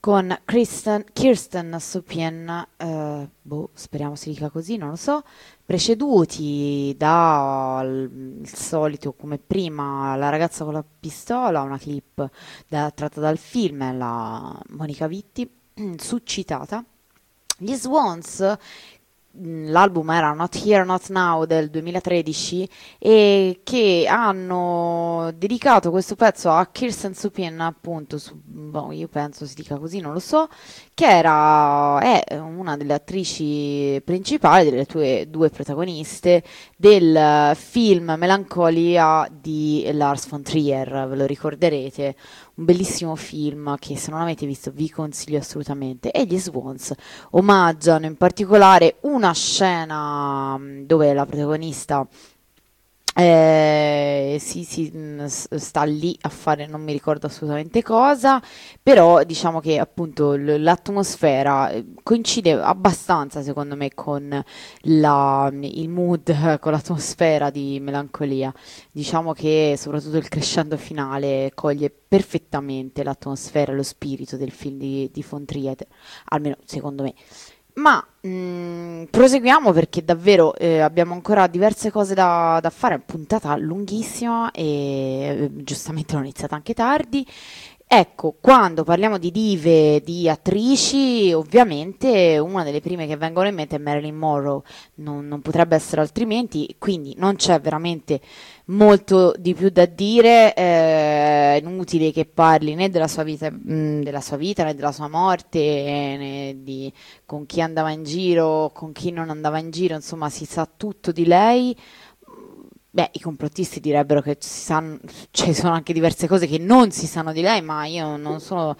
Speaker 2: con Kristen, Kirsten Supien, eh, boh, speriamo si dica così, non lo so, preceduti dal solito, come prima, La ragazza con la pistola, una clip da- tratta dal film, la Monica Vitti, succitata. Gli Swans l'album era Not Here, Not Now del 2013 e che hanno dedicato questo pezzo a Kirsten Supien appunto, su, boh, io penso si dica così, non lo so, che era, è una delle attrici principali, delle tue due protagoniste del film Melancolia di Lars von Trier, ve lo ricorderete, un bellissimo film che se non avete visto vi consiglio assolutamente e gli Swans omaggiano in particolare una scena mh, dove la protagonista eh, si, si, s- sta lì a fare non mi ricordo assolutamente cosa, però diciamo che appunto l- l'atmosfera eh, coincide abbastanza secondo me con la- il mood, con l'atmosfera di melancolia. Diciamo che soprattutto il crescendo finale coglie perfettamente l'atmosfera lo spirito del film di, di von Trier, almeno secondo me. Ma mh, proseguiamo perché davvero eh, abbiamo ancora diverse cose da, da fare, è una puntata lunghissima e eh, giustamente l'ho iniziata anche tardi. Ecco, quando parliamo di dive, di attrici, ovviamente una delle prime che vengono in mente è Marilyn Monroe, non, non potrebbe essere altrimenti, quindi non c'è veramente molto di più da dire, eh, è inutile che parli né della sua vita, mh, della sua vita né della sua morte, né di con chi andava in giro, con chi non andava in giro, insomma si sa tutto di lei. Beh, i complottisti direbbero che ci, san- ci sono anche diverse cose che non si sanno di lei, ma io non sono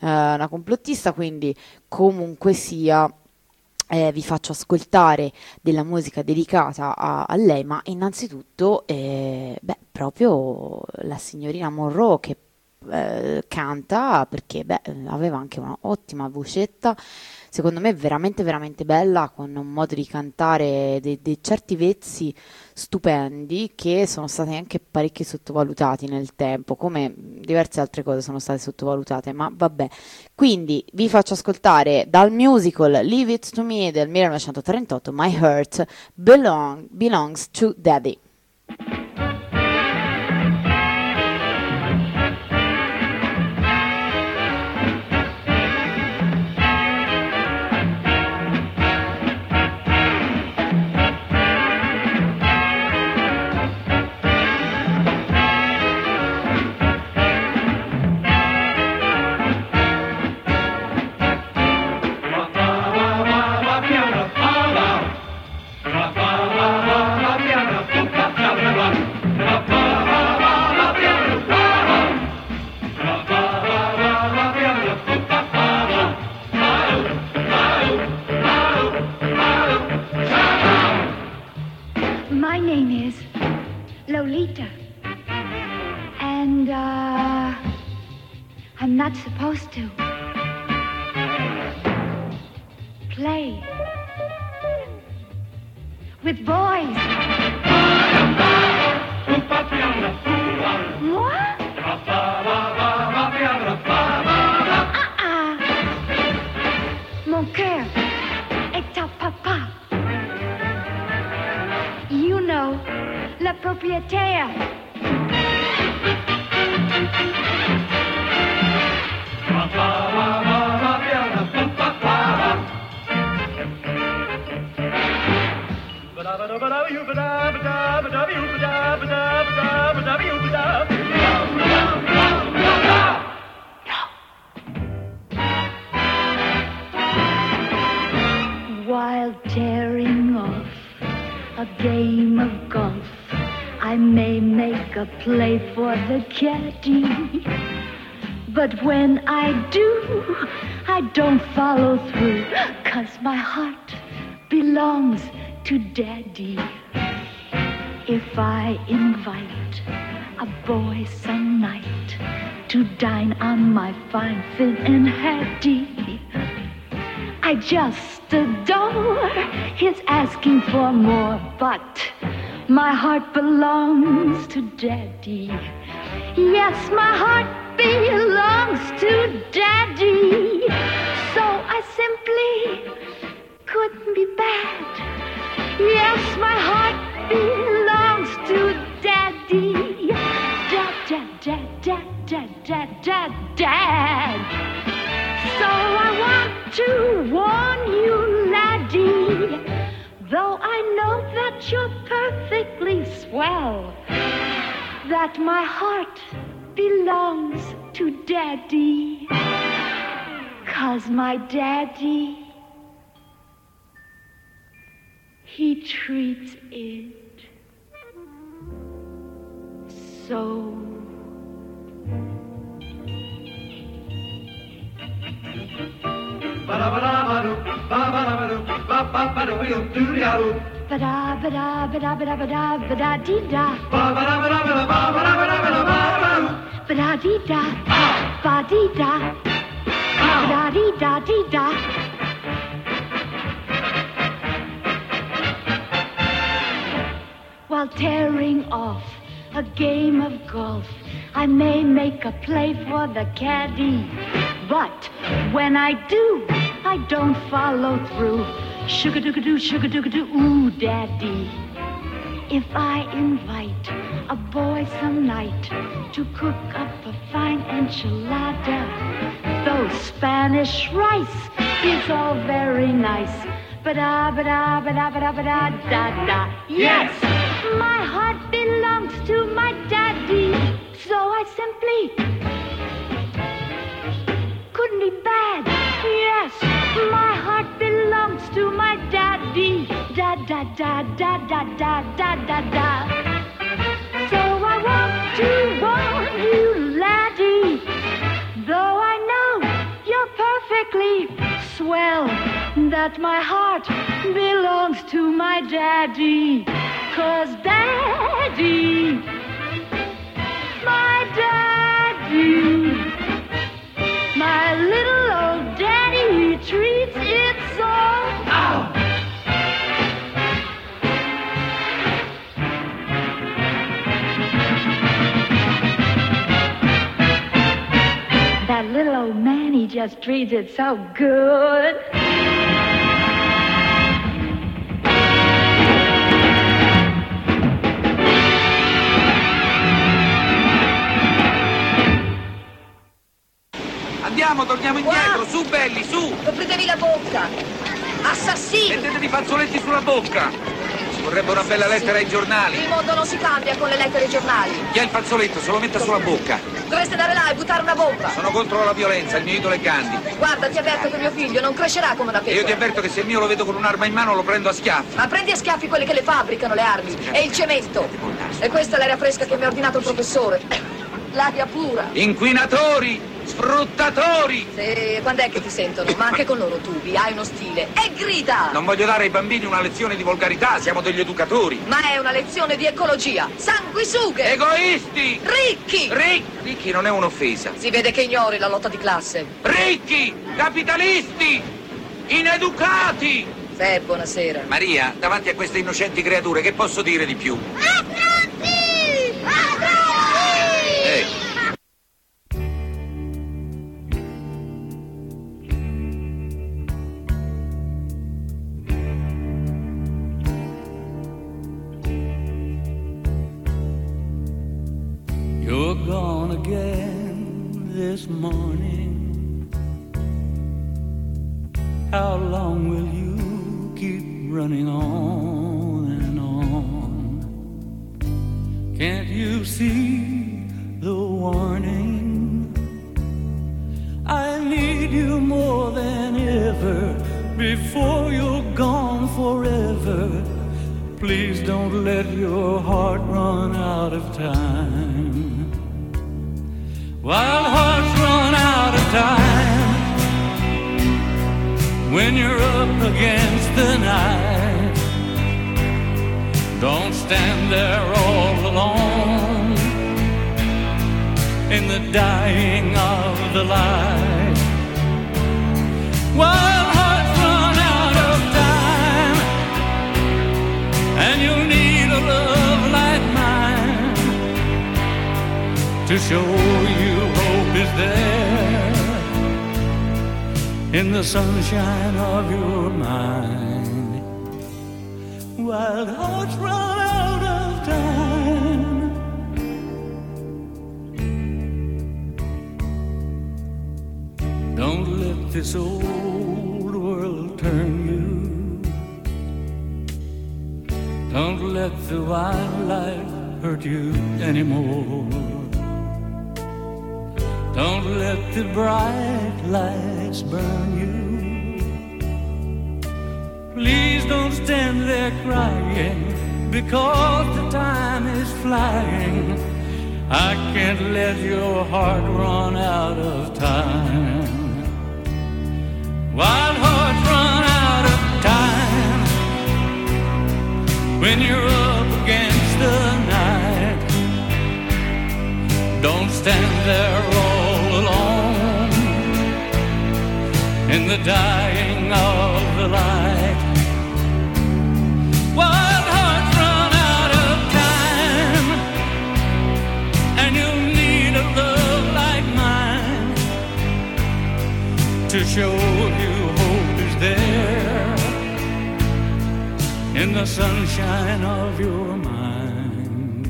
Speaker 2: eh, una complottista, quindi comunque sia eh, vi faccio ascoltare della musica dedicata a, a lei, ma innanzitutto, eh, beh, proprio la signorina Monroe che eh, canta perché beh, aveva anche una ottima vocetta, secondo me veramente veramente bella, con un modo di cantare dei, dei certi vezzi stupendi che sono stati anche parecchio sottovalutati nel tempo, come diverse altre cose sono state sottovalutate, ma vabbè. Quindi vi faccio ascoltare dal musical Leave It to Me del 1938 My Heart Belong- Belongs to Daddy.
Speaker 21: He treats it so. Ba-da, ba-da, ba-da, ba-da, ba-da, ba-da, dee-da. Ba-da, dee-da. Ba-dee-da. Ba-da, dee-da, dee-da. While tearing off a game of golf, I may make a play for the caddy. But when I do, I don't follow through. Sugar doo doo, sugar doo doo, ooh, daddy. If I invite a boy some night to cook up a fine enchilada, though Spanish rice is all very nice. Ba-da, ba-da, ba-da, ba-da, ba-da, da, da. Yes, my heart belongs to my daddy, so I simply couldn't be bad. Yes, my heart belongs to my daddy. Da da da da da da da da da. So I want to warn you, laddie. Though I know you're perfectly swell, that my heart belongs to my daddy. Cause daddy, my daddy. My little old daddy, he treats it so. Ow! That little old man, he just treats it so good.
Speaker 22: Andiamo, torniamo indietro, su belli, su!
Speaker 23: Copritevi la bocca! Assassini!
Speaker 22: Mettetevi i fazzoletti sulla bocca! Ci vorrebbe una bella lettera ai giornali.
Speaker 23: Il mondo non si cambia con le lettere ai giornali.
Speaker 22: Chi ha il fazzoletto se lo metta sulla bocca.
Speaker 23: Dovreste andare là e buttare una bomba.
Speaker 22: Sono contro la violenza, il mio idolo è Gandhi.
Speaker 23: Guarda, ti avverto che mio figlio non crescerà come una
Speaker 22: E io ti
Speaker 23: pecora.
Speaker 22: avverto che se il mio lo vedo con un'arma in mano lo prendo a schiaffi.
Speaker 23: Ma prendi a schiaffi quelli che le fabbricano le armi e il cemento. E questa è l'aria fresca che mi ha ordinato il professore. L'aria pura.
Speaker 22: Inquinatori! Sfruttatori!
Speaker 23: Sì, quando è che ti sentono? Ma anche con loro tubi, hai uno stile. E grida!
Speaker 22: Non voglio dare ai bambini una lezione di volgarità, siamo degli educatori.
Speaker 23: Ma è una lezione di ecologia. Sanguisughe!
Speaker 22: Egoisti!
Speaker 23: Ricchi!
Speaker 22: Ricchi! Ricchi non è un'offesa.
Speaker 23: Si vede che ignori la lotta di classe.
Speaker 22: Ricchi! Capitalisti! Ineducati!
Speaker 23: Sì, buonasera.
Speaker 22: Maria, davanti a queste innocenti creature, che posso dire di più? Ehi,
Speaker 24: this morning. How long will you keep running on and on? Can't you see the warning? I need you more than ever before you're gone forever. Please don't let your heart run out of time. Wild hearts run out of time when you're up against the night. Don't stand there all alone in the dying of the light. While hearts run out of time, and you'll need a love like mine to show in the sunshine of your mind. Wild hearts run out of time. Don't let this old world turn you. Don't let the wildlife hurt you anymore. Don't let the bright lights burn you. Please don't stand there crying because the time is flying. I can't let your heart run out of time. Wild hearts run out of time when you're up against the night. Don't stand there in the dying of the light. Wild hearts run out of time, and you'll need a love like mine to show you hope is there in the sunshine of your mind.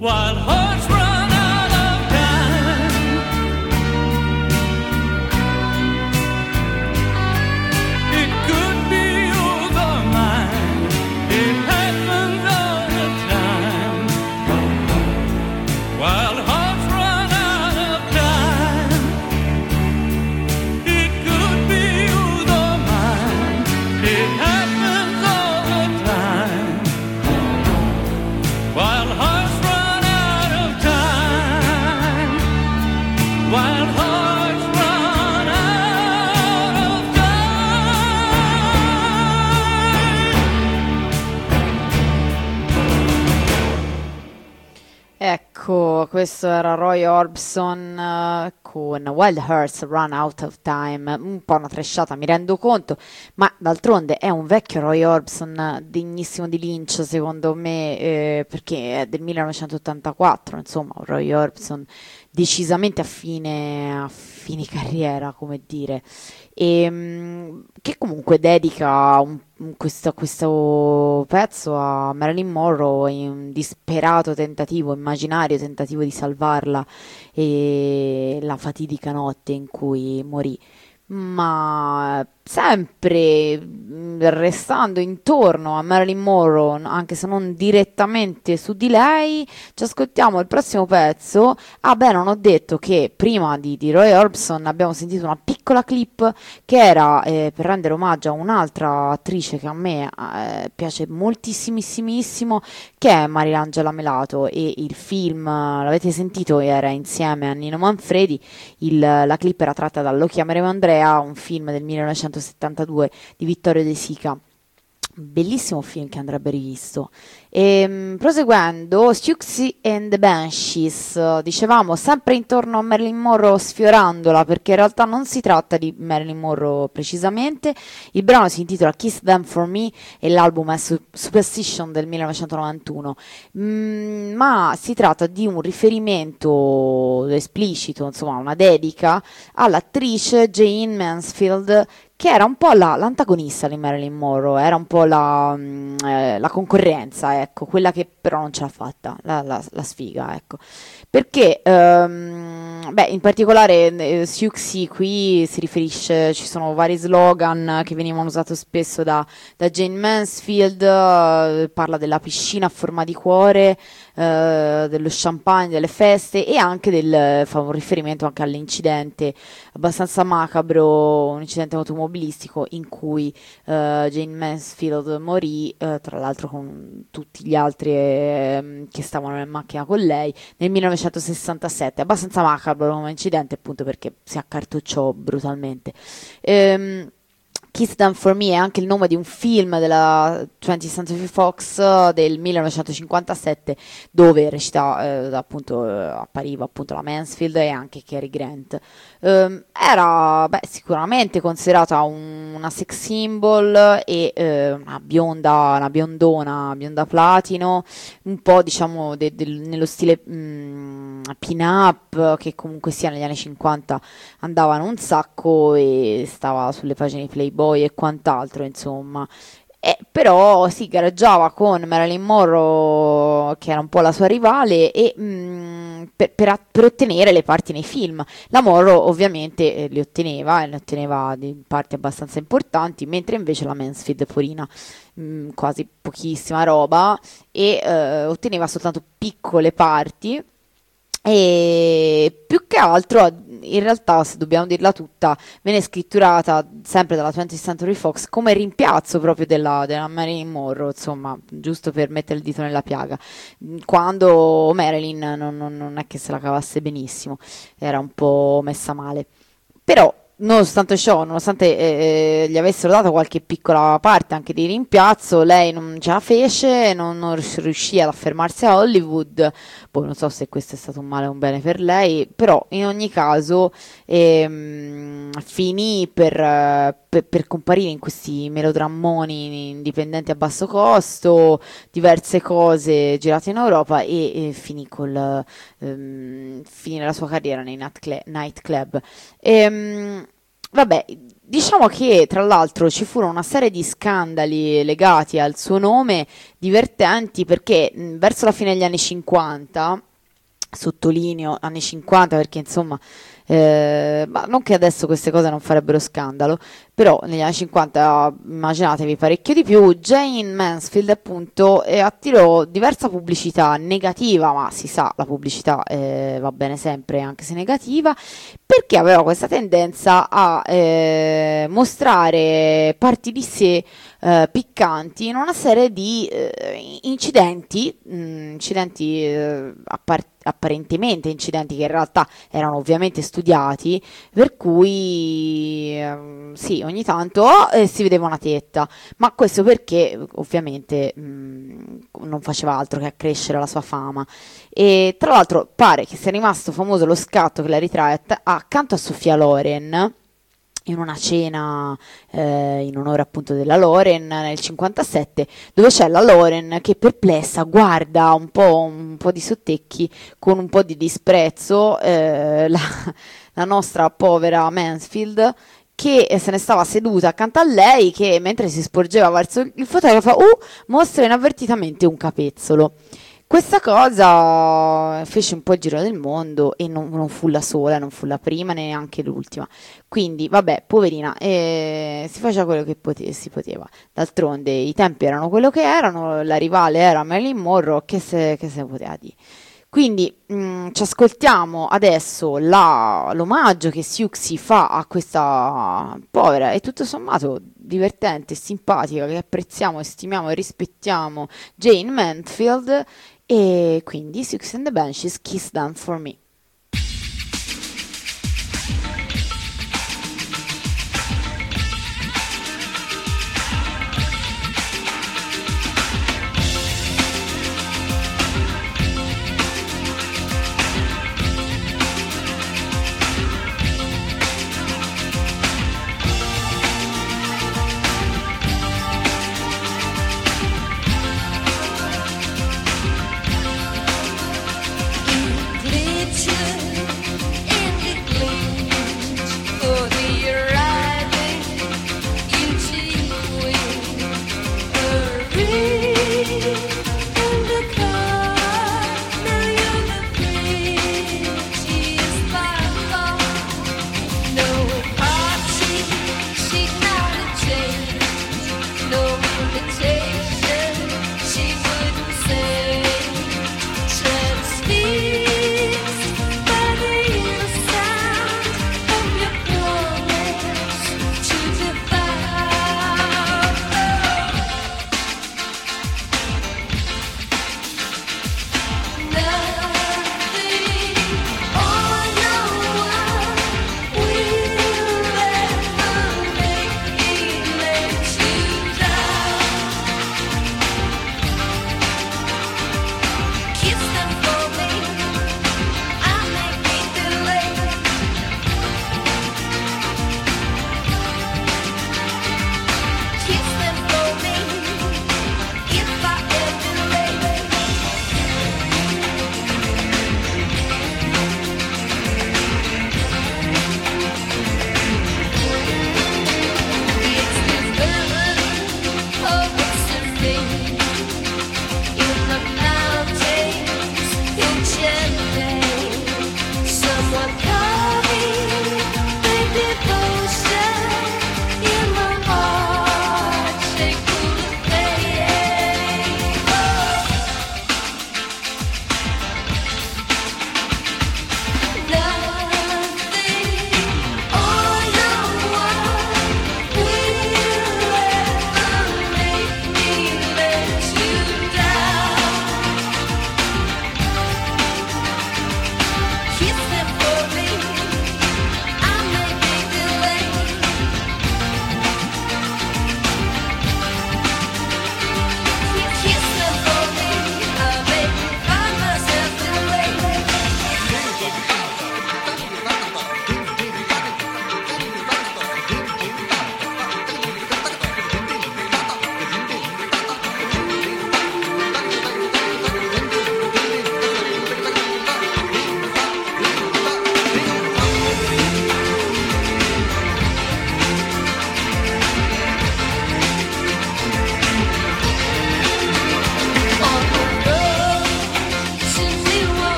Speaker 24: Wild hearts run
Speaker 2: questo era Roy Orbison eh, con Wild Hearts Run Out of Time, un po' una tresciata mi rendo conto, ma d'altronde è un vecchio Roy Orbison eh, degnissimo di Lynch secondo me, eh, perché è del 1984, insomma, un Roy Orbison decisamente a fine, a fine carriera, come dire, e, mm, che comunque dedica un- questo, questo pezzo a Marilyn Monroe in un disperato tentativo, immaginario tentativo di salvarla e la fatidica notte in cui morì. Ma sempre mm, restando intorno a Marilyn Monroe, anche se non direttamente su di lei, ci ascoltiamo il prossimo pezzo. Ah, beh, non ho detto che prima di, di Roy Orbison abbiamo sentito una piccola clip che era eh, per rendere omaggio a un'altra attrice che a me eh, piace moltissimissimo, che è Mariangela Melato. E il film, eh, l'avete sentito, era insieme a Nino Manfredi. Il- la clip era tratta da Lo chiameremo Andrea, un film del 1972 di Vittorio De Sica. Bellissimo film che andrebbe rivisto. Ehm, proseguendo, Siouxsie and the Banshees, dicevamo sempre intorno a Marilyn Monroe sfiorandola perché in realtà non si tratta di Marilyn Monroe precisamente. Il brano si intitola Kiss Them For Me e l'album è Su- Superstition del 1991, Mm, ma si tratta di un riferimento esplicito, insomma una dedica all'attrice Jane Mansfield che era un po' la- l'antagonista di Marilyn Monroe, era un po' la, mm, eh, la concorrenza, ecco, quella che però non ce l'ha fatta, la, la- sfiga, ecco. Perché, ehm, beh, in particolare eh, Siouxsie qui si riferisce, ci sono vari slogan che venivano usati spesso da, da Jane Mansfield, eh, parla della piscina a forma di cuore, eh, dello champagne, delle feste e anche del, fa un riferimento anche all'incidente abbastanza macabro, un incidente automobilistico in cui eh, Jane Mansfield morì, eh, tra l'altro con tutti gli altri ehm, che stavano in macchina con lei, nel 1967. Abbastanza macabro come incidente appunto perché si accartocciò brutalmente. Ehm, Kiss Them For Me è anche il nome di un film della 20th Century Fox eh, del 1957 dove recita, eh, appunto, eh, appariva appunto la Mansfield e anche Cary Grant. Ehm, era beh, sicuramente considerata un- una sex symbol e eh, una bionda, una biondona, bionda platino, un po' diciamo de- del- nello stile mm, pin-up che comunque sia negli anni 50 andavano un sacco e stava sulle pagine di Playboy e quant'altro, insomma. Eh, però si gareggiava con Marilyn Monroe, che era un po' la sua rivale, e, mm, per, per per ottenere le parti nei film. La Monroe ovviamente eh, le otteneva, e ne otteneva di parti abbastanza importanti, mentre invece la Mansfield, porina, mm, quasi pochissima roba, e eh, otteneva soltanto piccole parti. E più che altro, in realtà, se dobbiamo dirla tutta, venne scritturata sempre dalla 20th Century Fox come rimpiazzo proprio della, della Marilyn Monroe, insomma, giusto per mettere il dito nella piaga. Quando Marilyn non, non- non è che se la cavasse benissimo, era un po' messa male. Però, nonostante ciò, nonostante eh, gli avessero dato qualche piccola parte anche di rimpiazzo, lei non ce la fece, non, non riuscì ad affermarsi a Hollywood. Poi non so se questo è stato un male o un bene per lei, però in ogni caso ehm, finì per, eh, per- per comparire in questi melodrammoni indipendenti a basso costo, diverse cose girate in Europa e, e finì col ehm, finire la sua carriera nei night nightclub. Ehm, vabbè, diciamo che tra l'altro ci furono una serie di scandali legati al suo nome divertenti perché mh, verso la fine degli anni 50 sottolineo anni 50 perché insomma eh, ma non che adesso queste cose non farebbero scandalo però negli anni 50 immaginatevi parecchio di più Jane Mansfield appunto eh, attirò diversa pubblicità negativa ma si sa la pubblicità eh, va bene sempre anche se negativa perché aveva questa tendenza a eh, mostrare parti di sé eh, piccanti in una serie di incidenti, mh, incidenti eh, appar- apparentemente incidenti che in realtà erano ovviamente studiati, per cui ehm, sì, ogni tanto eh, si vedeva una tetta, ma questo perché ovviamente mh, non faceva altro che accrescere la sua fama. E tra l'altro pare che sia rimasto famoso lo scatto che la ritrae accanto a Sofia Loren in una cena eh, in onore appunto della Loren nel 57 dove c'è la Loren che perplessa guarda un po', un po' di sottecchi con un po' di disprezzo eh, la, la nostra povera Mansfield che se ne stava seduta accanto a lei che mentre si sporgeva verso il fotografo uh, mostra inavvertitamente un capezzolo questa cosa fece un po' il giro del mondo e non, non fu la sola, non fu la prima neanche l'ultima. Quindi, vabbè, poverina, eh, si faceva quello che pote- si poteva. D'altronde i tempi erano quello che erano, la rivale era Marilyn Monroe, che se, che se poteva dire. Quindi mh, ci ascoltiamo adesso la- l'omaggio che Siuxi fa a questa povera e tutto sommato divertente, simpatica, che apprezziamo, stimiamo e rispettiamo Jane Mansfield e quindi Six and the Benches Kiss Them For Me.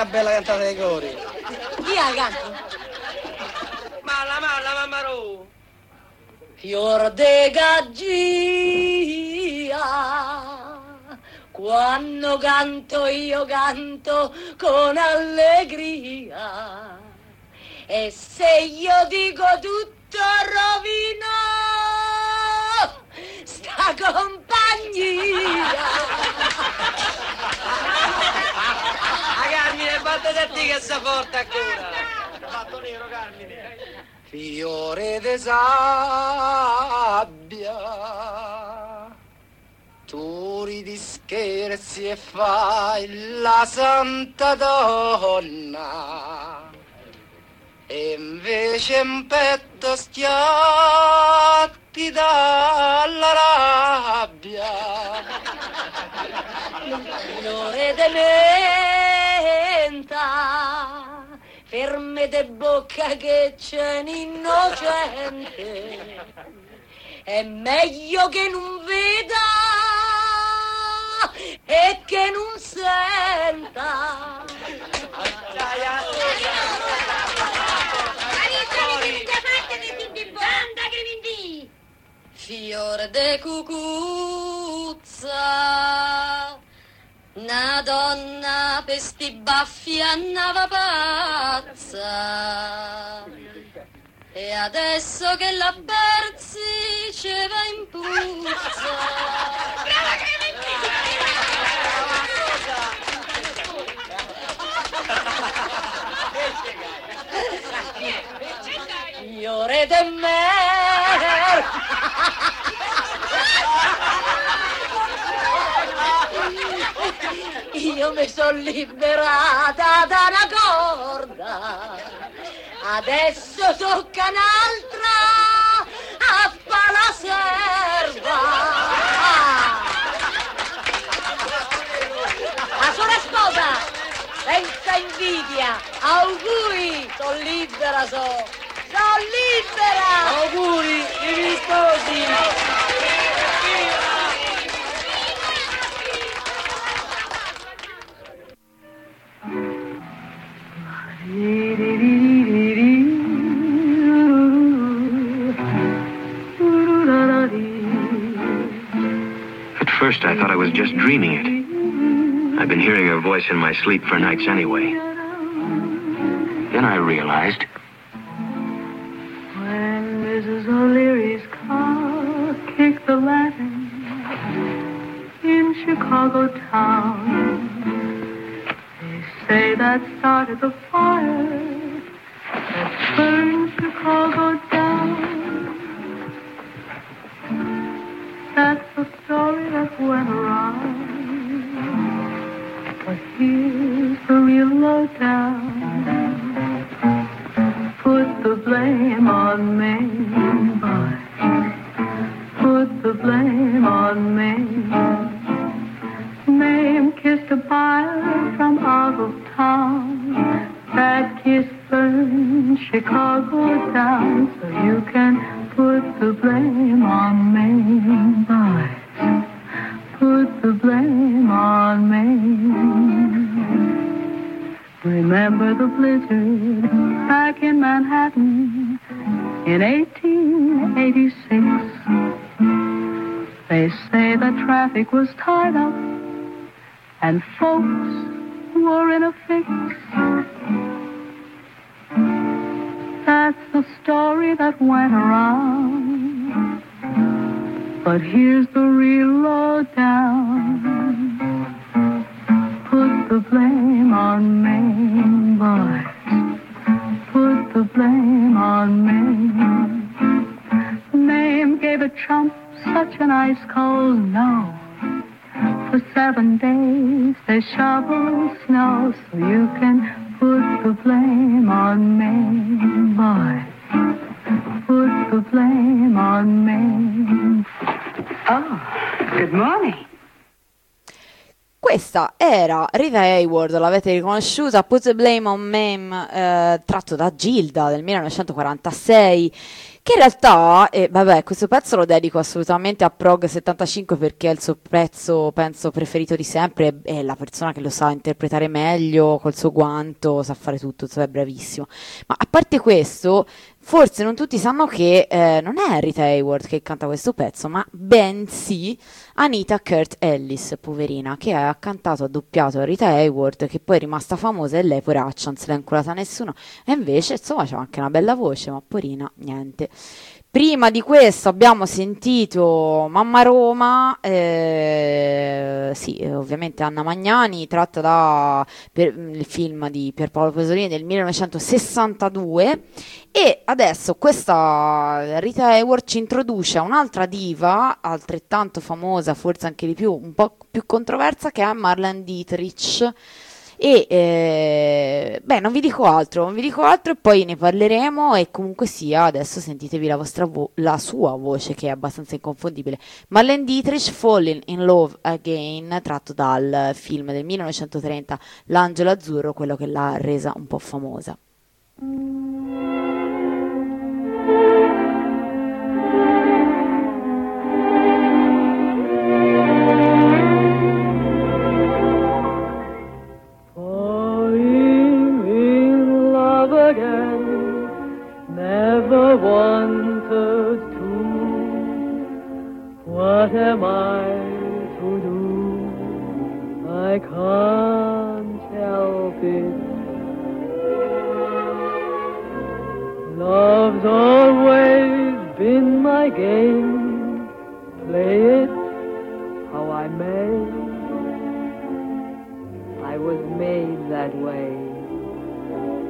Speaker 25: Una bella cantata dei cori.
Speaker 26: Chi la canta?
Speaker 25: Malla, malla, mamma Roma.
Speaker 26: Fior de gaggia, quando canto io canto con allegria. E se io dico tutto rovino sta compagnia.
Speaker 25: A Batte da te che sei forte ancora. Fatto nero, Carmine. Fiore de sabbia, tu ridi scherzi e fai la santa donna, e invece in petto schiatti dalla rabbia.
Speaker 26: Fiore de menta, ferme de bocca che c'è un innocente. È meglio che non veda e che non senta. Fiore de cucuzza, una donna per sti baffi andava pazza. E adesso che la persi ce va in puzza. Fiore de mer. Io mi sono liberata da una corda, adesso tocca un'altra a fa la serva. La sua sposa, senza invidia, auguri, sono libera so, sono libera.
Speaker 25: Auguri, i sposi.
Speaker 27: At first, I thought I was just dreaming it. I've been hearing her voice in my sleep for nights anyway. Then I realized
Speaker 28: When Mrs. O'Leary's car kicked the Latin in Chicago town, they say that started the fire that burned Chicago down. That's the story that went around. But here's the real lowdown. Put the blame on me, boy. Put the blame on me. Name kissed a buyer from out of town. That kiss burned Chicago down. So you can here's
Speaker 2: Hayward, l'avete riconosciuta, Put the Blame on Me, eh, tratto da Gilda del 1946, che in realtà, eh, vabbè, questo pezzo lo dedico assolutamente a Prog 75 perché è il suo pezzo, penso, preferito di sempre, è la persona che lo sa interpretare meglio, col suo guanto, sa fare tutto, è bravissimo. Ma a parte questo, forse non tutti sanno che eh, non è Rita Hayward che canta questo pezzo, ma bensì Anita Kurt Ellis, poverina, che ha cantato, ha doppiato Rita Hayward, che poi è rimasta famosa e lei, poraccia, non se l'ha inculata nessuno, e invece, insomma, c'ha anche una bella voce, ma porina, niente. Prima di questo abbiamo sentito Mamma Roma, eh, sì, ovviamente Anna Magnani, tratta dal film di Pierpaolo Pasolini del 1962 e adesso questa Rita Hayworth ci introduce a un'altra diva, altrettanto famosa, forse anche di più, un po' più controversa, che è Marlene Dietrich. E eh, beh, non vi dico altro, non vi dico altro e poi ne parleremo. E comunque sia, adesso sentitevi la, vo- la sua voce che è abbastanza inconfondibile. Marlene Dietrich, Falling in Love Again, tratto dal film del 1930 L'Angelo Azzurro, quello che l'ha resa un po' famosa.
Speaker 28: Never wanted to. What am I to do? I can't help it. Love's always been my game. Play it how I may. I was made that way.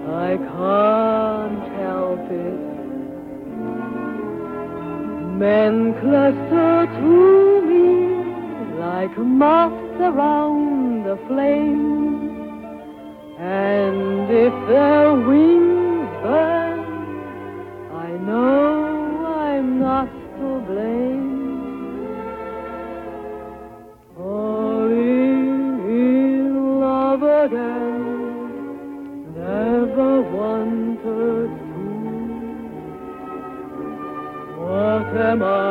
Speaker 28: I can't help it. Men cluster to me like moths around the flame. And if their wings am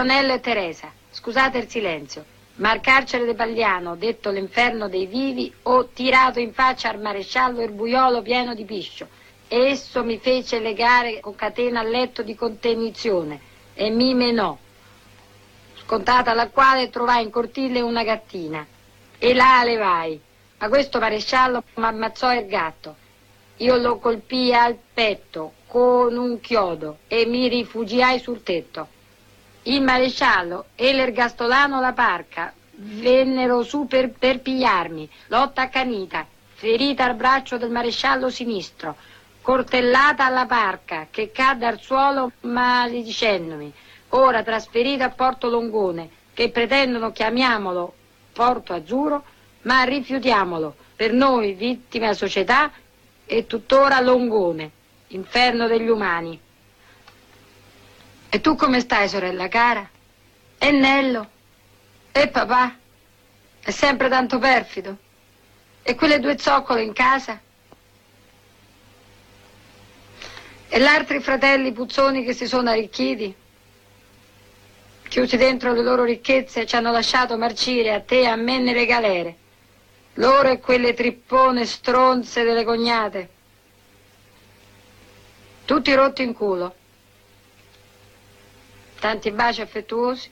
Speaker 29: Caronello e Teresa, scusate il silenzio, ma al carcere de Pagliano, detto l'inferno dei vivi, ho tirato in faccia al maresciallo il buiolo pieno di piscio esso mi fece legare con catena al letto di contenizione e mi menò, scontata la quale trovai in cortile una gattina e la levai, ma questo maresciallo mi ammazzò il gatto. Io lo colpii al petto con un chiodo e mi rifugiai sul tetto. Il maresciallo e l'ergastolano la parca vennero su per, per pigliarmi. Lotta accanita, ferita al braccio del maresciallo sinistro, cortellata alla parca che cadde al suolo maledicendomi. Ora trasferita a Porto Longone, che pretendono chiamiamolo Porto Azzurro, ma rifiutiamolo. Per noi, vittime a società, e tuttora Longone, inferno degli umani. E tu come stai, sorella cara? E Nello? E papà? È sempre tanto perfido? E quelle due zoccole in casa? E gli altri fratelli puzzoni che si sono arricchiti? Chiusi dentro le loro ricchezze ci hanno lasciato marcire a te e a me nelle galere. Loro e quelle trippone stronze delle cognate. Tutti rotti in culo. Tanti baci affettuosi,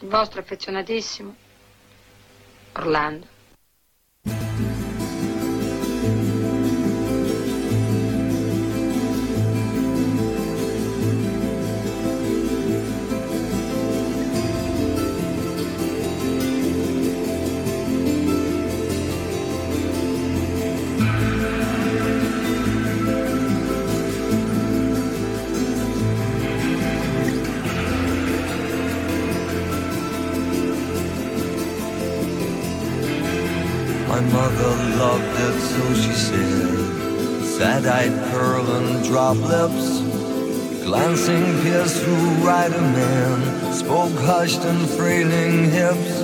Speaker 29: il vostro affezionatissimo Orlando.
Speaker 4: Pearl and drop lips, glancing pierced through a man, spoke hushed and frailing hips.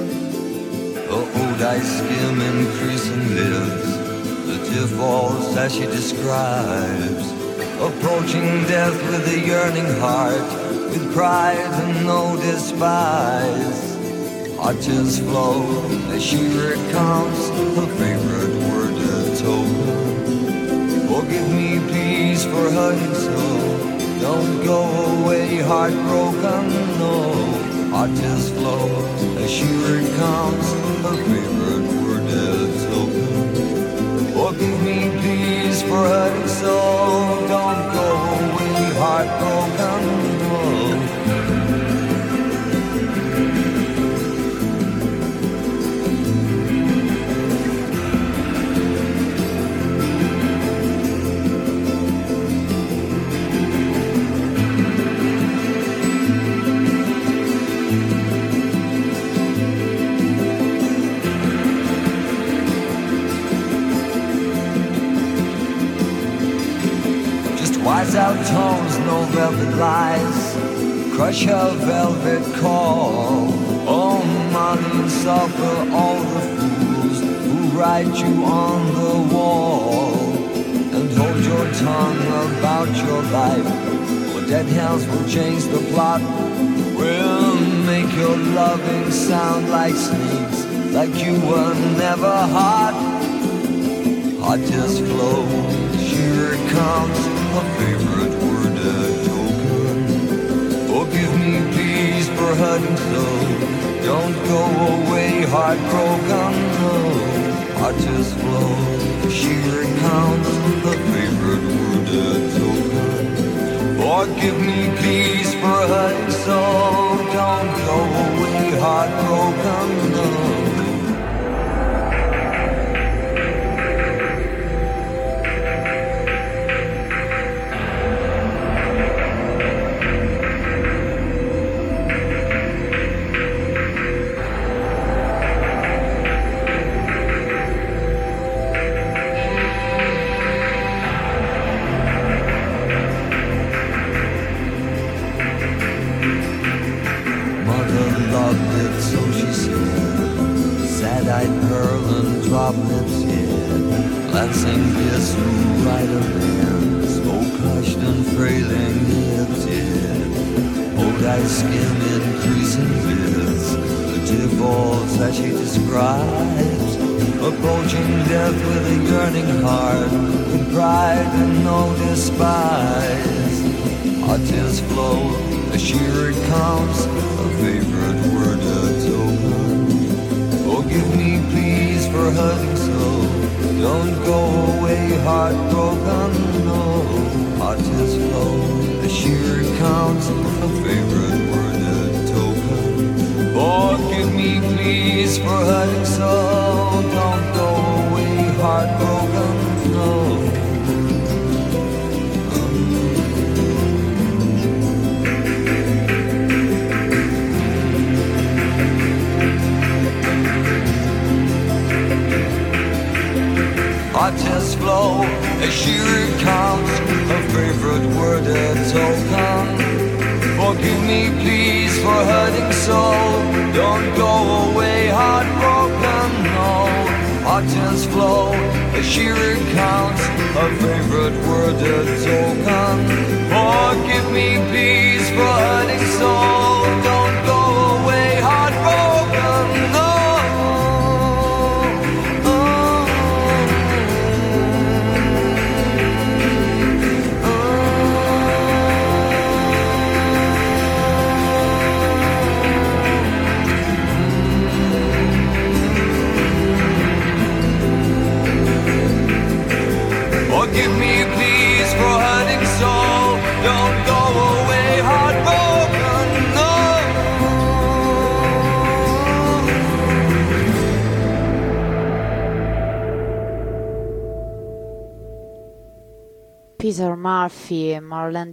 Speaker 4: Her old eyes skim increasing lips, the tear falls as she describes. Approaching death with a yearning heart, with pride and no despise. Tears flow as she recounts her favorite. Forgive me, please, for hurting so. Don't go away heartbroken, no. Tears flow as she recounts her favorite word, a token. Oh, Forgive me, please, for hurting so. Don't go away heartbroken, no. Tones, no velvet lies. Crush her velvet call. Oh, money and suffer all the fools who write you on the wall. And hold your tongue about your life. For dead hands will change the plot. Will make your loving sound like sneaks, like you were never hot. Heart just flows, here it comes, a favorite word, a token. Forgive me, please, for hurting so. Don't go away heartbroken, no. Heart just flows, here it comes, a favorite word, a token. Forgive me, please, for hurting so. Don't go away heartbroken, no.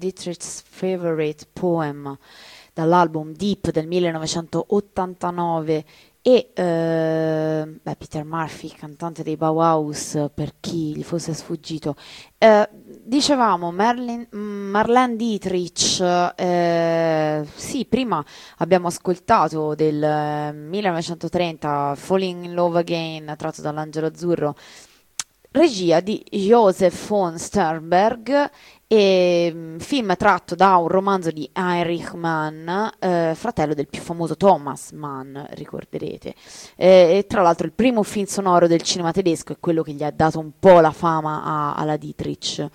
Speaker 2: Dietrich's Favorite Poem dall'album Deep del 1989 e eh, beh, Peter Murphy, cantante dei Bauhaus, per chi gli fosse sfuggito. Eh, dicevamo Merlin- Marlene Dietrich, eh, sì, prima abbiamo ascoltato del eh, 1930 Falling in Love Again, tratto dall'Angelo Azzurro, regia di Joseph von Sternberg e mm, film tratto da un romanzo di Heinrich Mann, eh, fratello del più famoso Thomas Mann, ricorderete. Eh, tra l'altro il primo film sonoro del cinema tedesco è quello che gli ha dato un po' la fama a- alla Dietrich.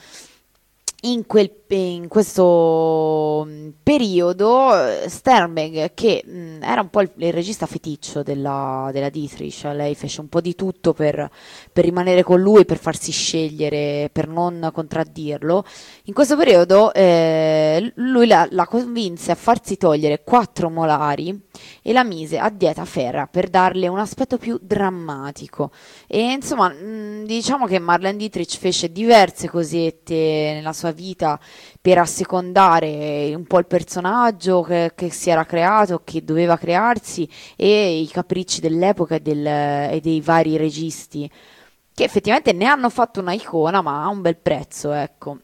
Speaker 2: In, quel, in questo mm, periodo eh, Sternberg, che mh, era un po' il, il regista feticcio della, della Dietrich, lei fece un po' di tutto per, per rimanere con lui, per farsi scegliere, per non contraddirlo. In questo periodo eh, lui la, la convinse a farsi togliere quattro molari e la mise a dieta ferrea per darle un aspetto più drammatico. E insomma, mh, diciamo che Marlene Dietrich fece diverse cosette nella sua vita per assecondare un po' il personaggio che, che si era creato, che doveva crearsi e i capricci dell'epoca e, del- e dei vari registi che effettivamente ne hanno fatto una icona, ma a un bel prezzo, ecco.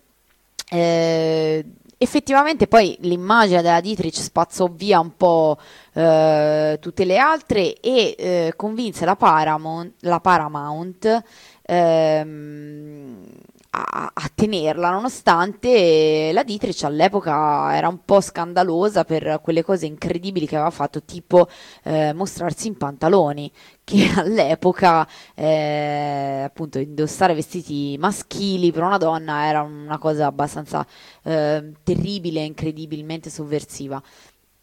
Speaker 2: Eh, effettivamente poi l'immagine della Dietrich spazzò via un po' eh, tutte le altre e eh, convinse la Paramount, la Paramount ehm, a, a tenerla, nonostante la Dietrich all'epoca era un po' scandalosa per quelle cose incredibili che aveva fatto, tipo eh, mostrarsi in pantaloni, che all'epoca eh, appunto indossare vestiti maschili per una donna era una cosa abbastanza eh, terribile incredibilmente sovversiva.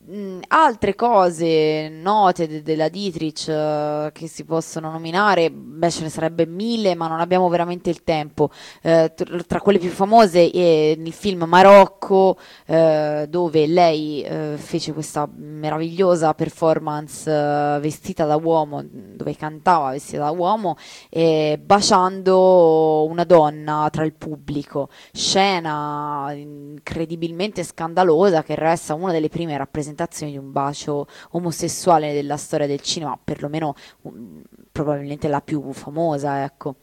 Speaker 2: Mm, altre cose note de- della Dietrich eh, che si possono nominare, beh, ce ne sarebbe mille, ma non abbiamo veramente il tempo. Tr- tra quelle più famose è il film Marocco, eh, dove lei fece questa meravigliosa performance vestita da uomo, dove cantava vestita da uomo, eh, baciando una donna tra il pubblico. Scena incredibilmente scandalosa che resta una delle prime rappresentazioni di un bacio omosessuale della storia del cinema, perlomeno um, probabilmente la più famosa, ecco.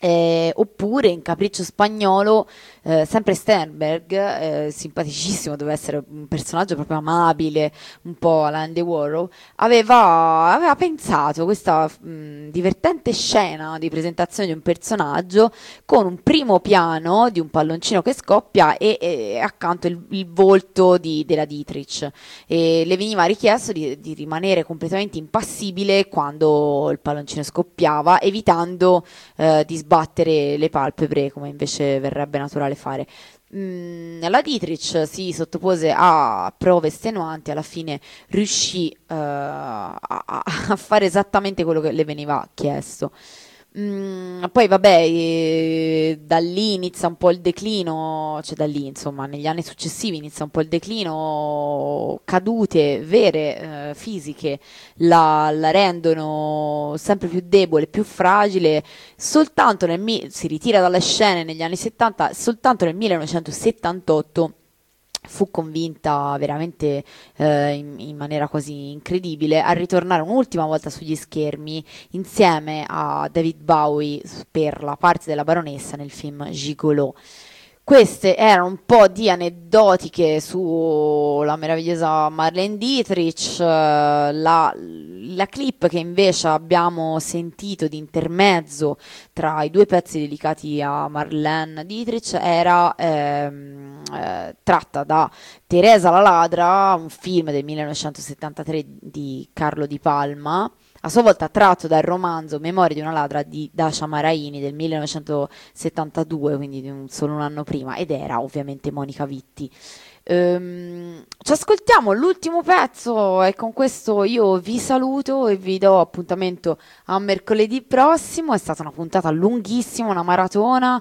Speaker 2: Eh, oppure in Capriccio Spagnolo, eh, sempre Sternberg, eh, simpaticissimo, doveva essere un personaggio proprio amabile, un po' alla Andy Warhol, aveva, aveva pensato questa mh, divertente scena di presentazione di un personaggio con un primo piano di un palloncino che scoppia e, e accanto il, il volto di- della Dietrich. E le veniva richiesto di, di rimanere completamente impassibile quando il palloncino scoppiava, evitando eh, di sbattere le palpebre come invece verrebbe naturale fare. Mm, la Dietrich si sottopose a prove estenuanti, alla fine riuscì a, a- a fare esattamente quello che le veniva chiesto. Mm, poi vabbè, eh, da lì inizia un po' il declino, cioè da lì insomma negli anni successivi inizia un po' il declino, cadute vere, eh, fisiche, la, la rendono sempre più debole, più fragile, soltanto nel, si ritira dalle scene negli anni 70, soltanto nel 1978 fu convinta veramente eh, in, in maniera così incredibile a ritornare un'ultima volta sugli schermi insieme a David Bowie per la parte della baronessa nel film Gigolo. Queste erano un po' di aneddotiche sulla meravigliosa Marlene Dietrich, eh, la, la clip che invece abbiamo sentito di intermezzo tra i due pezzi dedicati a Marlene Dietrich era ehm, eh, tratta da Teresa la ladra, un film del 1973 di Carlo Di Palma, a sua volta tratto dal romanzo Memorie di una ladra di Dacia Maraini del 1972, quindi di un- solo un anno prima, ed era ovviamente Monica Vitti. Ehm, ci ascoltiamo l'ultimo pezzo e con questo io vi saluto e vi do appuntamento a mercoledì prossimo. È stata una puntata lunghissima, una maratona,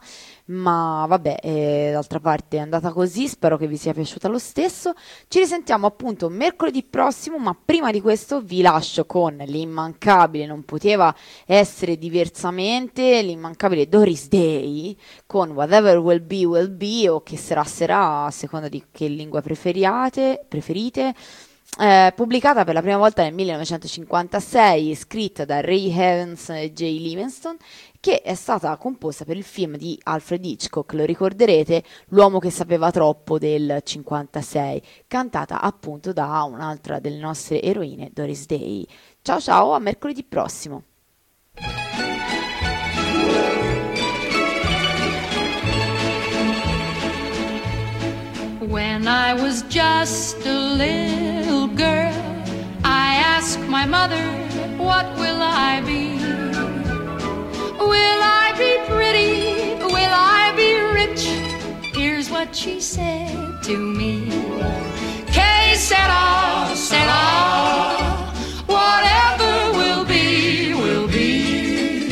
Speaker 2: ma vabbè, eh, d'altra parte è andata così. Spero che vi sia piaciuta lo stesso. Ci risentiamo appunto mercoledì prossimo, ma prima di questo vi lascio con l'immancabile, non poteva essere diversamente, l'immancabile Doris Day con Whatever Will Be Will Be o Che sarà sarà a seconda di che lingua preferiate, preferite. Eh, pubblicata per la prima volta nel 1956, scritta da Ray Evans e Jay Livingston, che è stata composta per il film di Alfred Hitchcock, lo ricorderete, L'uomo che sapeva troppo del 56, cantata appunto da un'altra delle nostre eroine, Doris Day. Ciao ciao, a mercoledì prossimo.
Speaker 3: When I was just a little girl, I asked my mother, What will I be? Will I be pretty? Will I be rich? Here's what she said to me. Que sera, sera. Whatever will be, will be.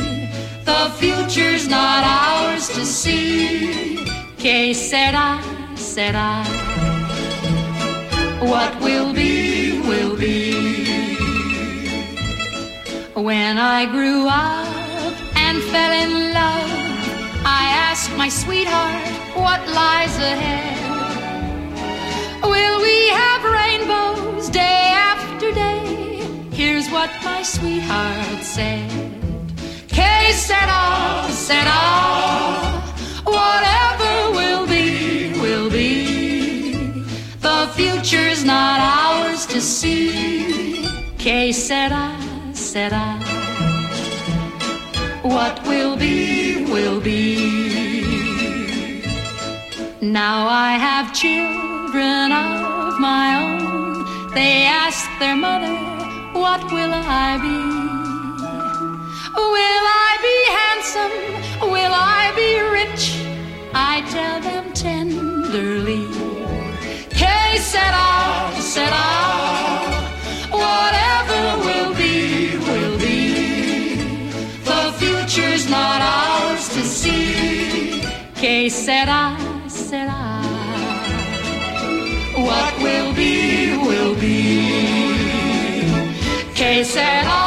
Speaker 3: The future's not ours to see. Que sera, sera. What will be, will be. When I grew up and fell in love, I asked my sweetheart what lies ahead. Will we have rainbows day after day? Here's what my sweetheart said. Que sera, sera. Whatever will future's not ours to see. Que sera, sera. What will be, will be. Now I have children of my own. They ask their mother, What will I be? Will I be handsome? Will I be rich? I tell them tenderly. Que sera, sera. Whatever will be, will be. The future's not ours to see. Que sera, sera. What will be, will be. Que sera.